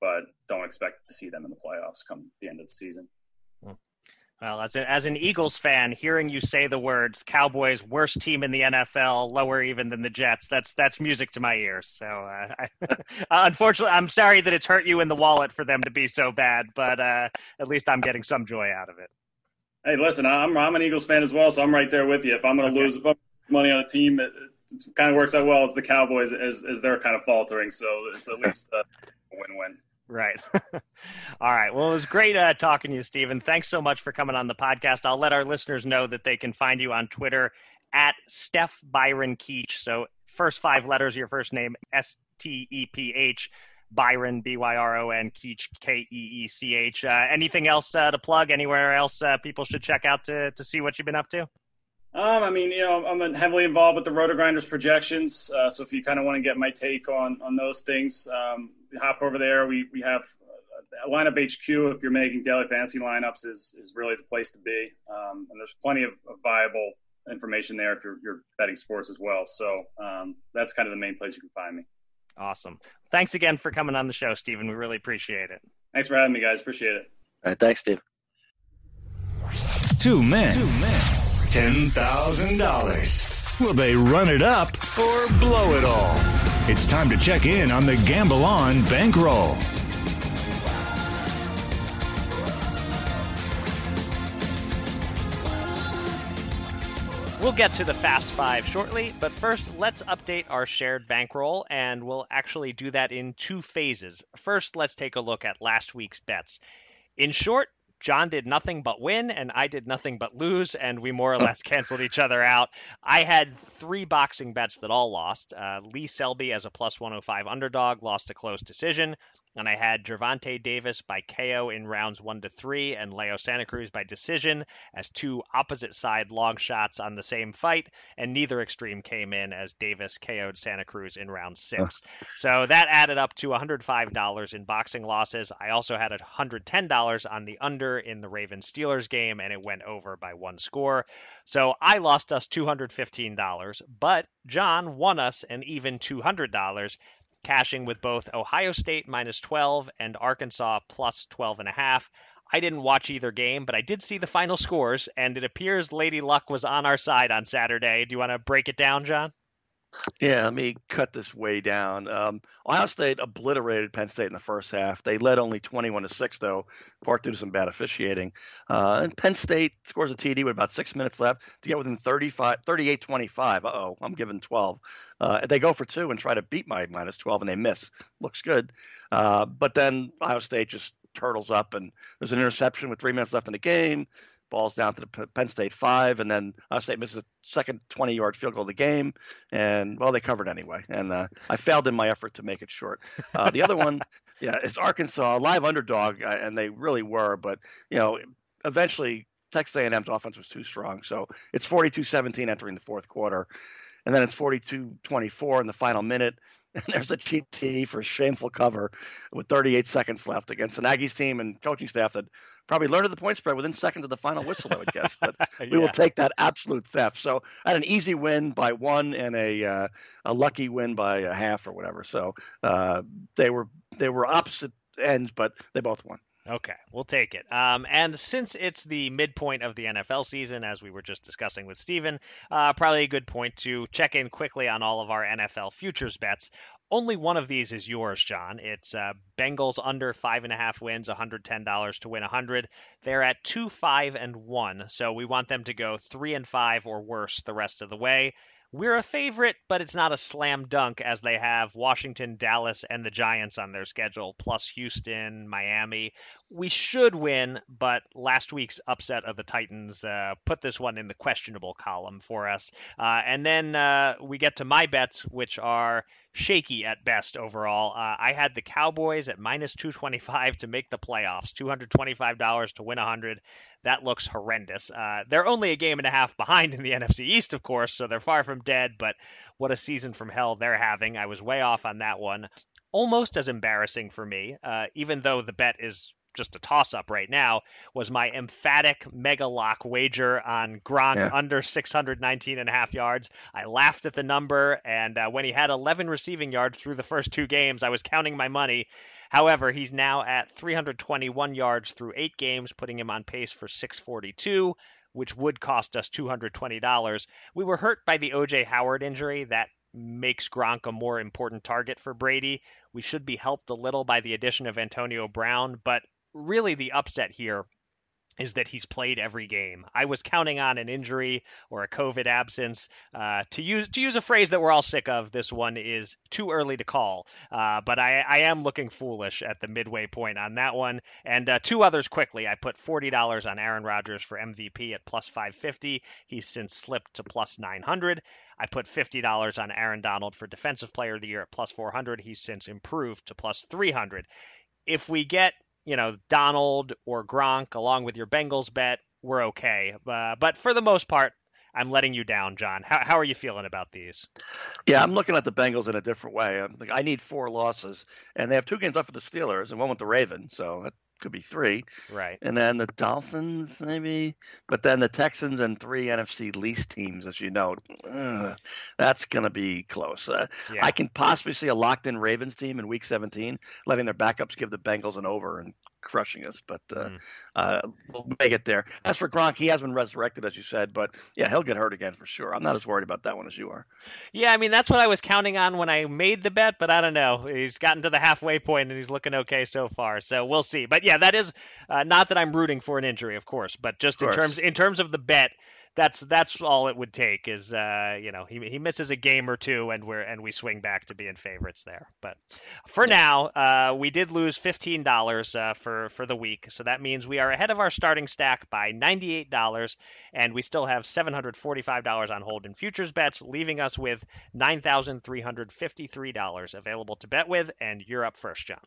but don't expect to see them in the playoffs come the end of the season. Hmm. Well, as, a, as an Eagles fan, hearing you say the words "Cowboys worst team in the NFL, lower even than the Jets," that's that's music to my ears. So, uh, I, [laughs] unfortunately, I'm sorry that it's hurt you in the wallet for them to be so bad, but uh, at least I'm getting some joy out of it. Hey, listen, I'm I'm an Eagles fan as well, so I'm right there with you. If I'm going to okay. lose money on a team, kind of works out well. It's the Cowboys as as they're kind of faltering, so it's at least a win-win. Right. [laughs] All right. Well, it was great uh, talking to you, Stephen. Thanks so much for coming on the podcast. I'll let our listeners know that they can find you on Twitter at Steph Byron Keech. So first five letters of your first name, S T E P H. Byron, B Y R O N, Keech, K E E C H. Uh, anything else uh, to plug? Anywhere else uh, people should check out to, to see what you've been up to? Um, I mean, you know, I'm heavily involved with the RotoGrinders projections. Uh, so if you kind of want to get my take on on those things, um, hop over there. We we have a lineup HQ. If you're making daily fantasy lineups, is is really the place to be. Um, and there's plenty of, of, viable information there if you're, you're betting sports as well. So um, that's kind of the main place you can find me. Awesome. Thanks again for coming on the show, Stephen. We really appreciate it. Thanks for having me, guys. Appreciate it. All right. Thanks, Steve. Two men. Two men. $10,000. Will they run it up or blow it all? It's time to check in on the Gamble On bankroll. We'll get to the Fast Five shortly, but first, let's update our shared bankroll, and we'll actually do that in two phases. First, let's take a look at last week's bets. In short, John did nothing but win, and I did nothing but lose, and we more or less canceled each other out. I had three boxing bets that all lost. Uh, Lee Selby as a plus 105 underdog lost a close decision and I had Gervonta Davis by KO in rounds one to three, and Leo Santa Cruz by decision as two opposite side long shots on the same fight, and neither extreme came in as Davis KO'd Santa Cruz in round six. so that added up to $105 in boxing losses. I also had $110 on the under in the Ravens Steelers game, and it went over by one score. So I lost us $215, but John won us an even $200 cashing with both Ohio State minus 12 and Arkansas plus 12 and a half. I didn't watch either game, but I did see the final scores, and it appears Lady Luck was on our side on Saturday. Do you want to break it down, John? Yeah, let me cut this way down. Um, Ohio State obliterated Penn State in the first half. They led only 21 to six, though, part due to some bad officiating. Uh, and Penn State scores a TD with about six minutes left to get within 35, 38-25. Uh-oh, I'm giving 12. Uh, they go for two and try to beat my minus 12, and they miss. Looks good. Uh, but then Ohio State just turtles up, and there's an interception with three minutes left in the game balls down to the Penn State five, and then Ohio State misses a second 20 yard field goal of the game. And well, they covered anyway. And uh, I failed in my effort to make it short. Uh, the other one, [laughs] yeah, it's Arkansas, live underdog, uh, and they really were. But you know, eventually Texas A&M's offense was too strong, so it's 42-17 entering the fourth quarter, and then it's 42-24 in the final minute. And [laughs] there's a cheap tee for a shameful cover with 38 seconds left against an Aggies team and coaching staff that probably learned the point spread within seconds of the final whistle, I would guess. But yeah. [laughs] we will take that absolute theft. So I had an easy win by one and a uh, a lucky win by a half or whatever. So uh, they were they were opposite ends, but they both won. Okay, we'll take it. Um, and since it's the midpoint of the NFL season, as we were just discussing with Stephen, uh, probably a good point to check in quickly on all of our NFL futures bets. Only one of these is yours, John. It's uh, Bengals under five and a half wins, $110 to win 100. They're at two, five, and one, so we want them to go three and five or worse the rest of the way. We're a favorite, but it's not a slam dunk as they have Washington, Dallas, and the Giants on their schedule, plus Houston, Miami. We should win, but last week's upset of the Titans uh, put this one in the questionable column for us. Uh, and then uh, we get to my bets, which are shaky at best overall. Uh, I had the Cowboys at minus 225 to make the playoffs, $225 to win 100. That looks horrendous. Uh, they're only a game and a half behind in the [laughs] NFC East, of course, so they're far from dead, but what a season from hell they're having. I was way off on that one. Almost as embarrassing for me, uh, even though the bet is just a toss up right now was my emphatic mega lock wager on Gronk yeah. under 619 and a half yards. I laughed at the number, and uh, when he had 11 receiving yards through the first two games, I was counting my money. However, he's now at 321 yards through eight games, putting him on pace for 642 which would cost us $220. We were hurt by the OJ Howard injury. That makes Gronk a more important target for Brady. We should be helped a little by the addition of Antonio Brown, but really the upset here is that he's played every game. I was counting on an injury or a COVID absence. Uh, to use to use a phrase that we're all sick of, this one is too early to call. Uh, but I, I, am looking foolish at the midway point on that one. And uh, two others quickly. I put forty dollars on Aaron Rodgers for MVP at plus five fifty. He's since slipped to plus nine hundred. I put fifty dollars on Aaron Donald for Defensive Player of the Year at plus four hundred. He's since improved to plus three hundred. If we get you know, Donald or Gronk along with your Bengals bet, we're okay. Uh, but for the most part, I'm letting you down, John. How, how are you feeling about these? Yeah, I'm looking at the Bengals in a different way. Like, I need four losses, and they have two games left for the Steelers and one with the Ravens. So could be three. Right. And then the Dolphins, maybe. But then the Texans and three NFC least teams, as you know. Ugh, that's going to be close. Uh, Yeah. I can possibly see a locked in Ravens team in week 17, letting their backups give the Bengals an over and crushing us. But uh, Mm. uh, we'll make it there. As for Gronk, he has been resurrected, as you said. But yeah, he'll get hurt again for sure. I'm not as worried about that one as you are. Yeah, I mean that's what I was counting on when I made the bet, but I don't know. He's gotten to the halfway point and he's looking okay so far, so we'll see. But yeah, that is uh, not that I'm rooting for an injury, of course, but just in terms in terms of the bet, that's that's all it would take is uh, you know he he misses a game or two and we're and we swing back to being favorites there. But for now, uh, we did lose fifteen dollars uh, for for the week, so that means we are ahead of our starting stack by ninety eight dollars, and we still have seven hundred forty five dollars on hold in futures bets, leaving us with nine thousand three hundred fifty three dollars available to bet with. And you're up first, John.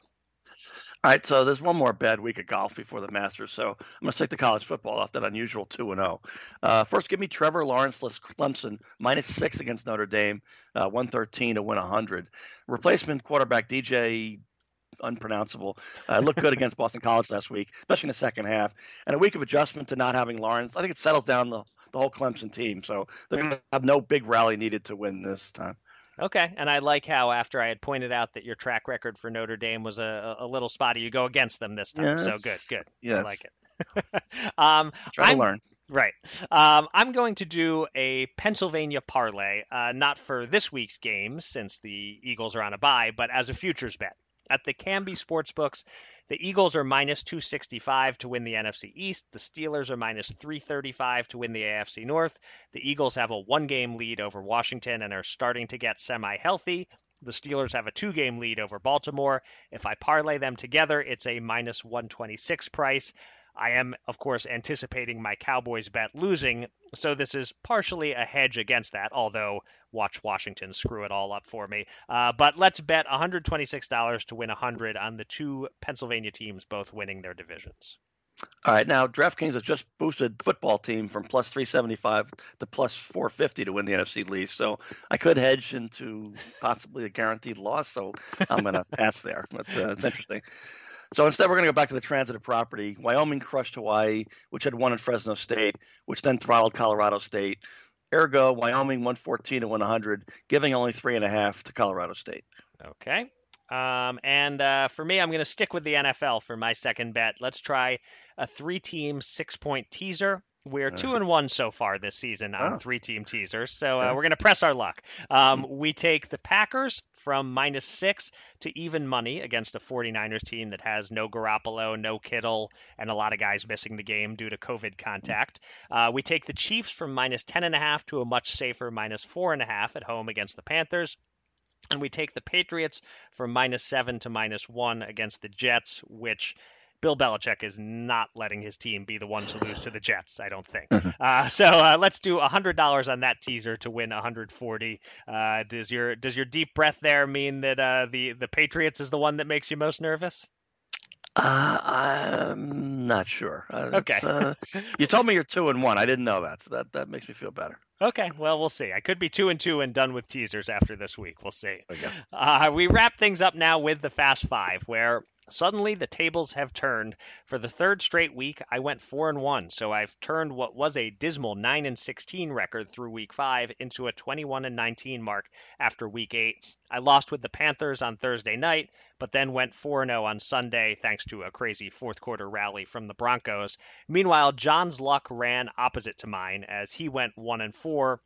All right, so there's one more bad week of golf before the Masters, so I'm going to take the college football off that unusual 2 and 0. Uh, first, give me Trevor Lawrence less Clemson minus six against Notre Dame, uh, 113 to win 100. Replacement quarterback DJ unpronounceable uh, looked good [laughs] against Boston College last week, especially in the second half. And a week of adjustment to not having Lawrence, I think it settles down the the whole Clemson team, so they're going to have no big rally needed to win this time. Okay, and I like how after I had pointed out that your track record for Notre Dame was a, a little spotty, you go against them this time. So Yes. good, good. I like it. [laughs] um, Try I'm- to learn. Right. Um, I'm going to do a Pennsylvania parlay, uh, not for this week's game since the Eagles are on a bye, but as a futures bet. At the Kambi Sportsbooks, the Eagles are minus 265 to win the NFC East. The Steelers are minus 335 to win the AFC North. The Eagles have a one game lead over Washington and are starting to get semi healthy. The Steelers have a two game lead over Baltimore. If I parlay them together, it's a minus 126 price. I am, of course, anticipating my Cowboys bet losing, so this is partially a hedge against that, although watch Washington screw it all up for me. Uh, but let's bet $126 to win 100 on the two Pennsylvania teams both winning their divisions. All right, now DraftKings has just boosted football team from plus 375 to plus 450 to win the NFC East. So I could hedge into possibly a guaranteed loss. So I'm going [laughs] to pass there, but uh, it's interesting. So instead, we're going to go back to the transitive property. Wyoming crushed Hawaii, which had won in Fresno State, which then throttled Colorado State. Ergo, Wyoming 114 to 100, giving only three and a half to Colorado State. Okay. Um, and uh, for me, I'm going to stick with the NFL for my second bet. Let's try a three team six point teaser. We're two and one so far this season on Oh. three team teasers, so uh, we're going to press our luck. Um, we take the Packers from minus six to even money against a 49ers team that has no Garoppolo, no Kittle, and a lot of guys missing the game due to COVID contact. Uh, we take the Chiefs from minus 10.5 to a much safer minus 4.5 at home against the Panthers. And we take the Patriots from minus seven to minus one against the Jets, which Bill Belichick is not letting his team be the one to lose to the Jets, I don't think. Uh, so uh, let's do $100 on that teaser to win 140. Uh, does your does your deep breath there mean that uh, the the Patriots is the one that makes you most nervous? Uh, I'm not sure. Uh, Okay. uh, [laughs] you told me you're two and one. I didn't know that, so that, that makes me feel better. Okay, well we'll see. I could be two and two and done with teasers after this week. We'll see. Go. Uh, we wrap things up now with the Fast Five, where suddenly the tables have turned. For the third straight week, I went four and one, so I've turned what was a dismal nine and sixteen record through week five into a twenty-one and nineteen mark after week eight. I lost with the Panthers on Thursday night, but then went 4 and 0 on Sunday thanks to a crazy fourth quarter rally from the Broncos. Meanwhile, John's luck ran opposite to mine as he went 1 and 4,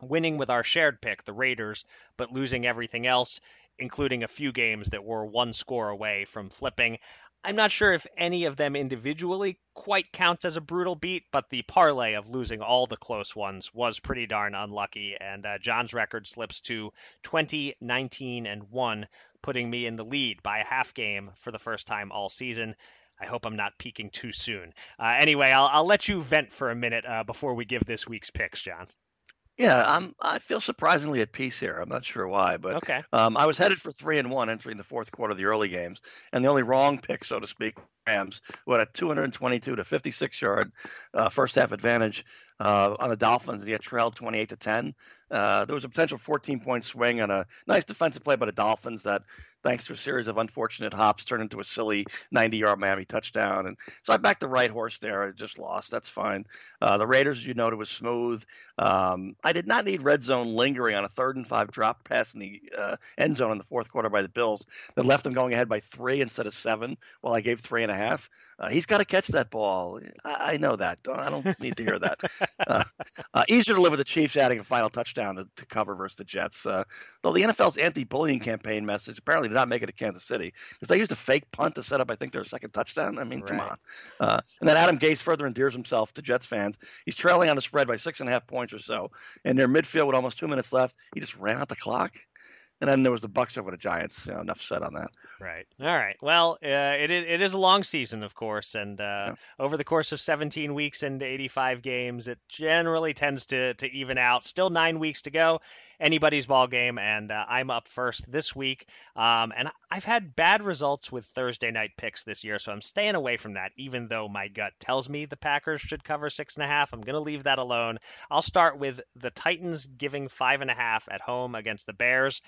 winning with our shared pick, the Raiders, but losing everything else, including a few games that were one score away from flipping. I'm not sure if any of them individually quite counts as a brutal beat, but the parlay of losing all the close ones was pretty darn unlucky, and uh, John's record slips to 20, 19, and 1, putting me in the lead by a half game for the first time all season. I hope I'm not peaking too soon. Uh, anyway, I'll, I'll let you vent for a minute uh, before we give this week's picks, John. Yeah, I'm. I feel surprisingly at peace here. I'm not sure why, but Okay. um, I was headed for three and one entering the fourth quarter of the early games, and the only wrong pick, so to speak, Rams, who had a 222 to 56 yard uh, first half advantage uh, on the Dolphins. He had trailed 28 to 10, Uh, there was a potential 14 point swing on a nice defensive play by the Dolphins that thanks to a series of unfortunate hops, turned into a silly 90 yard Miami touchdown. And so I backed the right horse there. I just lost. That's fine. Uh, the Raiders, as you noted, was smooth. Um, I did not need red zone lingering on a third and five drop pass in the uh, end zone in the fourth quarter by the Bills that left them going ahead by three instead of seven while I gave three and a half. Uh, he's got to catch that ball. I, I know that. I don't need to hear that. [laughs] Uh, uh, easier to live with the Chiefs adding a final touchdown to, to cover versus the Jets. Uh, though the NFL's anti-bullying campaign message apparently did not make it to Kansas City because they used a fake punt to set up, I think, their second touchdown. I mean, right. come on. Uh, and then Adam Gase further endears himself to Jets fans. He's trailing on the spread by six and a half points or so, and their midfield with almost two minutes left, he just ran out the clock. And then there was the Bucks over the Giants. You know, enough said on that. Right. All right. Well, uh, it it is a long season, of course, and uh, yeah. over the course of 17 weeks and 85 games, it generally tends to to even out. Still nine weeks to go. Anybody's ball game, and uh, I'm up first this week. Um, and I've had bad results with Thursday night picks this year, so I'm staying away from that. Even though my gut tells me the Packers should cover six and a half, I'm going to leave that alone. I'll start with the Titans giving five and a half at home against the Bears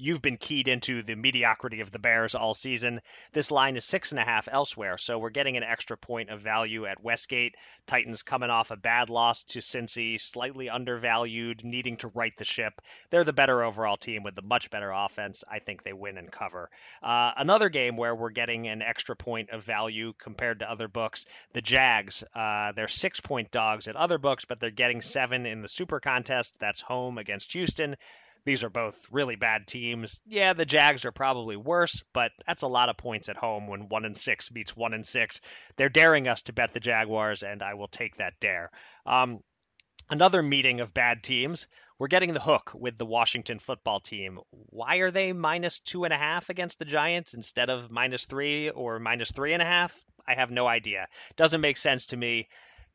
you've been keyed into the mediocrity of the Bears all season. This line is six and a half elsewhere, so we're getting an extra point of value at Westgate. Titans coming off a bad loss to Cincy, slightly undervalued, needing to right the ship. They're the better overall team with the much better offense. I think they win and cover. Uh, another game where we're getting an extra point of value compared to other books, the Jags. Uh, they're six point dogs at other books, but they're getting seven in the Super Contest. That's home against Houston. These are both really bad teams. Yeah, the Jags are probably worse, but that's a lot of points at home when one and six beats one and six. They're daring us to bet the Jaguars, and I will take that dare. Um, another meeting of bad teams. We're getting the hook with the Washington football team. Why are they minus two and a half against the Giants instead of minus three or minus three and a half? I have no idea. Doesn't make sense to me.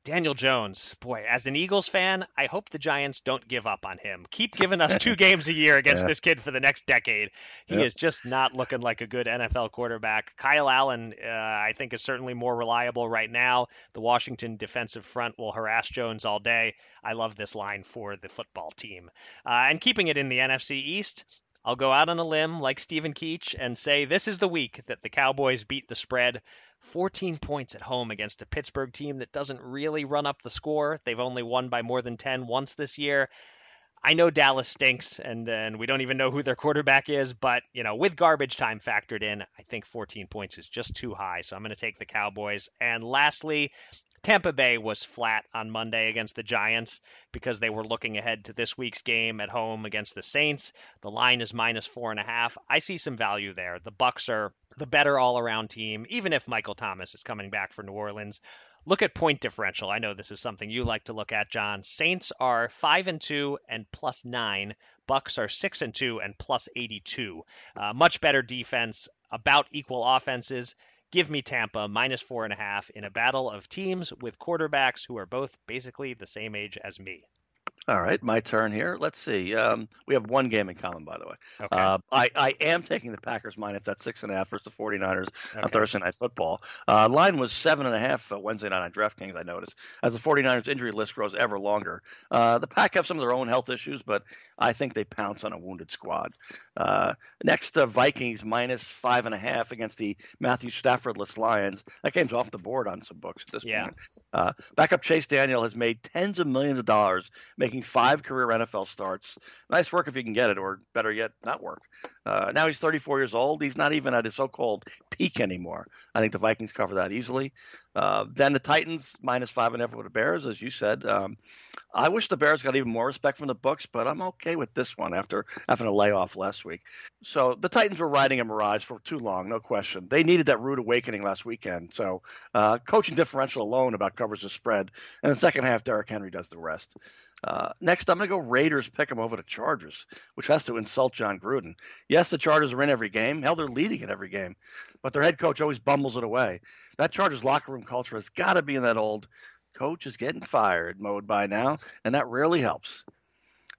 Daniel Jones, boy, as an Eagles fan, I hope the Giants don't give up on him. Keep giving us two [laughs] games a year against yeah. this kid for the next decade. He yep. is just not looking like a good NFL quarterback. Kyle Allen, uh, I think, is certainly more reliable right now. The Washington defensive front will harass Jones all day. I love this line for the football team. Uh, and keeping it in the NFC East, I'll go out on a limb like Stephen Keech and say this is the week that the Cowboys beat the spread 14 points at home against a Pittsburgh team that doesn't really run up the score. They've only won by more than 10 once this year. I know Dallas stinks and and we don't even know who their quarterback is, but you know, with garbage time factored in, I think 14 points is just too high. So I'm going to take the Cowboys. And lastly, Tampa Bay was flat on Monday against the Giants because they were looking ahead to this week's game at home against the Saints. The line is minus four and a half. I see some value there. The Bucks are the better all-around team, even if Michael Thomas is coming back for New Orleans. Look at point differential. I know this is something you like to look at, John. Saints are five and two and plus nine. Bucks are six and two and plus eighty-two. Uh, much better defense, about equal offenses. Give me Tampa minus four and a half in a battle of teams with quarterbacks who are both basically the same age as me. All right, my turn here. Let's see. Um, we have one game in common, by the way. Okay. Uh, I, I am taking the Packers minus that six and a half versus the 49ers okay. on Thursday Night Football. Uh, line was seven and a half uh, Wednesday night on DraftKings, I noticed, as the 49ers injury list grows ever longer. Uh, the Pack have some of their own health issues, but I think they pounce on a wounded squad. Uh, next, uh, Vikings minus five and a half against the Matthew Staffordless Lions. That game's off the board on some books at this yeah. point. backup Chase Daniel has made tens of millions of dollars making making five career NFL starts. Nice work if you can get it, or better yet, not work. Uh, now he's 34 years old. He's not even at his so-called peak anymore. I think the Vikings cover that easily. Uh, then the Titans minus five and a half with the Bears, as you said. Um, I wish the Bears got even more respect from the books, but I'm okay with this one after having a layoff last week. So the Titans were riding a mirage for too long, no question. They needed that rude awakening last weekend. So uh, coaching differential alone about covers the spread, and the second half, Derrick Henry does the rest. Uh, next, I'm going to go Raiders pick them over the Chargers, which has to insult Jon Gruden. Yes, the Chargers are in every game. Hell, they're leading in every game, but their head coach always bumbles it away. That Chargers locker room culture has got to be in that old coach is getting fired mode by now, and that rarely helps.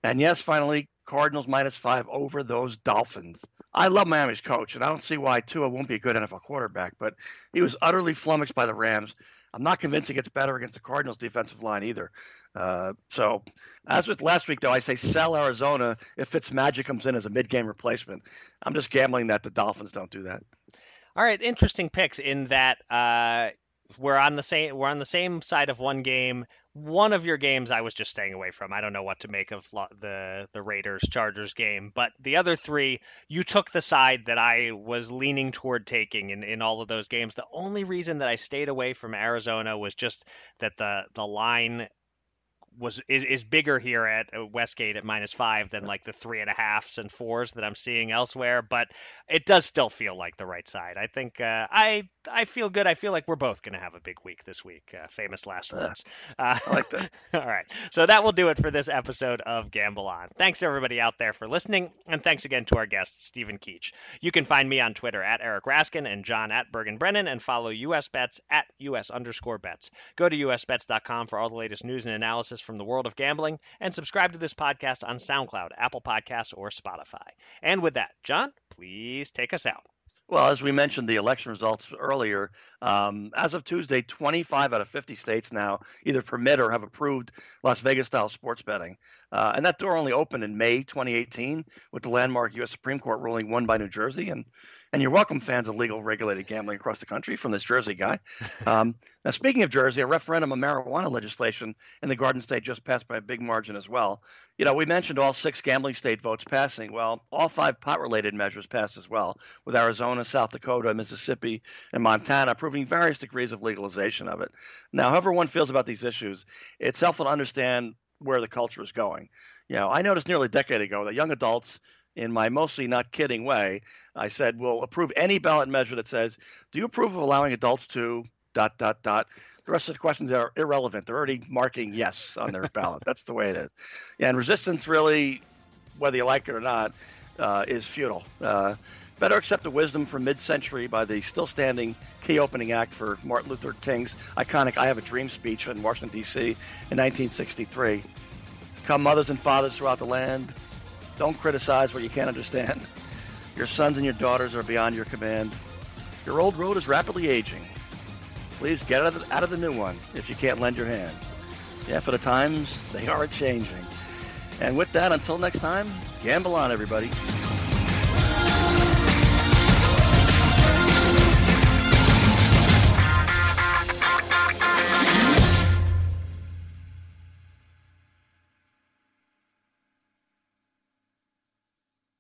And yes, finally, Cardinals minus five over those Dolphins. I love Miami's coach, and I don't see why Tua won't be a good NFL quarterback, but he was utterly flummoxed by the Rams. I'm not convinced he gets better against the Cardinals' defensive line either. Uh, so, as with last week, though, I say sell Arizona if Fitzmagic comes in as a mid-game replacement. I'm just gambling that the Dolphins don't do that. All right, interesting picks in that uh, we're on the same we're on the same side of one game. One of your games I was just staying away from. I don't know what to make of the the Raiders Chargers game, but the other three you took the side that I was leaning toward taking in, in all of those games. The only reason that I stayed away from Arizona was just that the the line was is, is bigger here at uh, Westgate at minus five than like the three and a halfs and fours that I'm seeing elsewhere. But it does still feel like the right side. I think uh, I I feel good. I feel like we're both going to have a big week this week. Uh, famous last words. Uh, I like that. [laughs] all right. So that will do it for this episode of Gamble On. Thanks everybody out there for listening, and thanks again to our guest Stephen Keech. You can find me on Twitter at Eric Raskin and John at Bergen Brennan, and follow US Bets at US underscore bets. Go to usbets.com for all the latest news and analysis from the world of gambling, and subscribe to this podcast on SoundCloud, Apple Podcasts, or Spotify. And with that, John, please take us out. Well, as we mentioned, the election results earlier, um, as of Tuesday, 25 out of 50 states now either permit or have approved Las Vegas style sports betting. Uh, and that door only opened in May 2018 with the landmark U.S. Supreme Court ruling won by New Jersey. And and you're welcome, fans of legal regulated gambling across the country, from this Jersey guy. Um, now, speaking of Jersey, a referendum on marijuana legislation in the Garden State just passed by a big margin as well. You know, we mentioned all six gambling state votes passing. Well, all five pot related measures passed as well, with Arizona, South Dakota, Mississippi, and Montana approving various degrees of legalization of it. Now, however one feels about these issues, it's helpful to understand where the culture is going. You know, I noticed nearly a decade ago that young adults in my mostly not kidding way, I said, we'll approve any ballot measure that says, do you approve of allowing adults to dot, dot, dot? The rest of the questions are irrelevant. They're already marking yes on their ballot. That's the way it is. And resistance really, whether you like it or not, uh, is futile. Uh, better accept the wisdom from mid-century by the still standing key opening act for Martin Luther King's iconic I Have a Dream speech in Washington, D.C. in 1963. Come mothers and fathers throughout the land, don't criticize what you can't understand. [laughs] Your sons and your daughters are beyond your command. Your old road is rapidly aging. Please get out of the, out of the new one if you can't lend your hand. Yeah, for the times, they are changing. And with that, until next time, gamble on, everybody.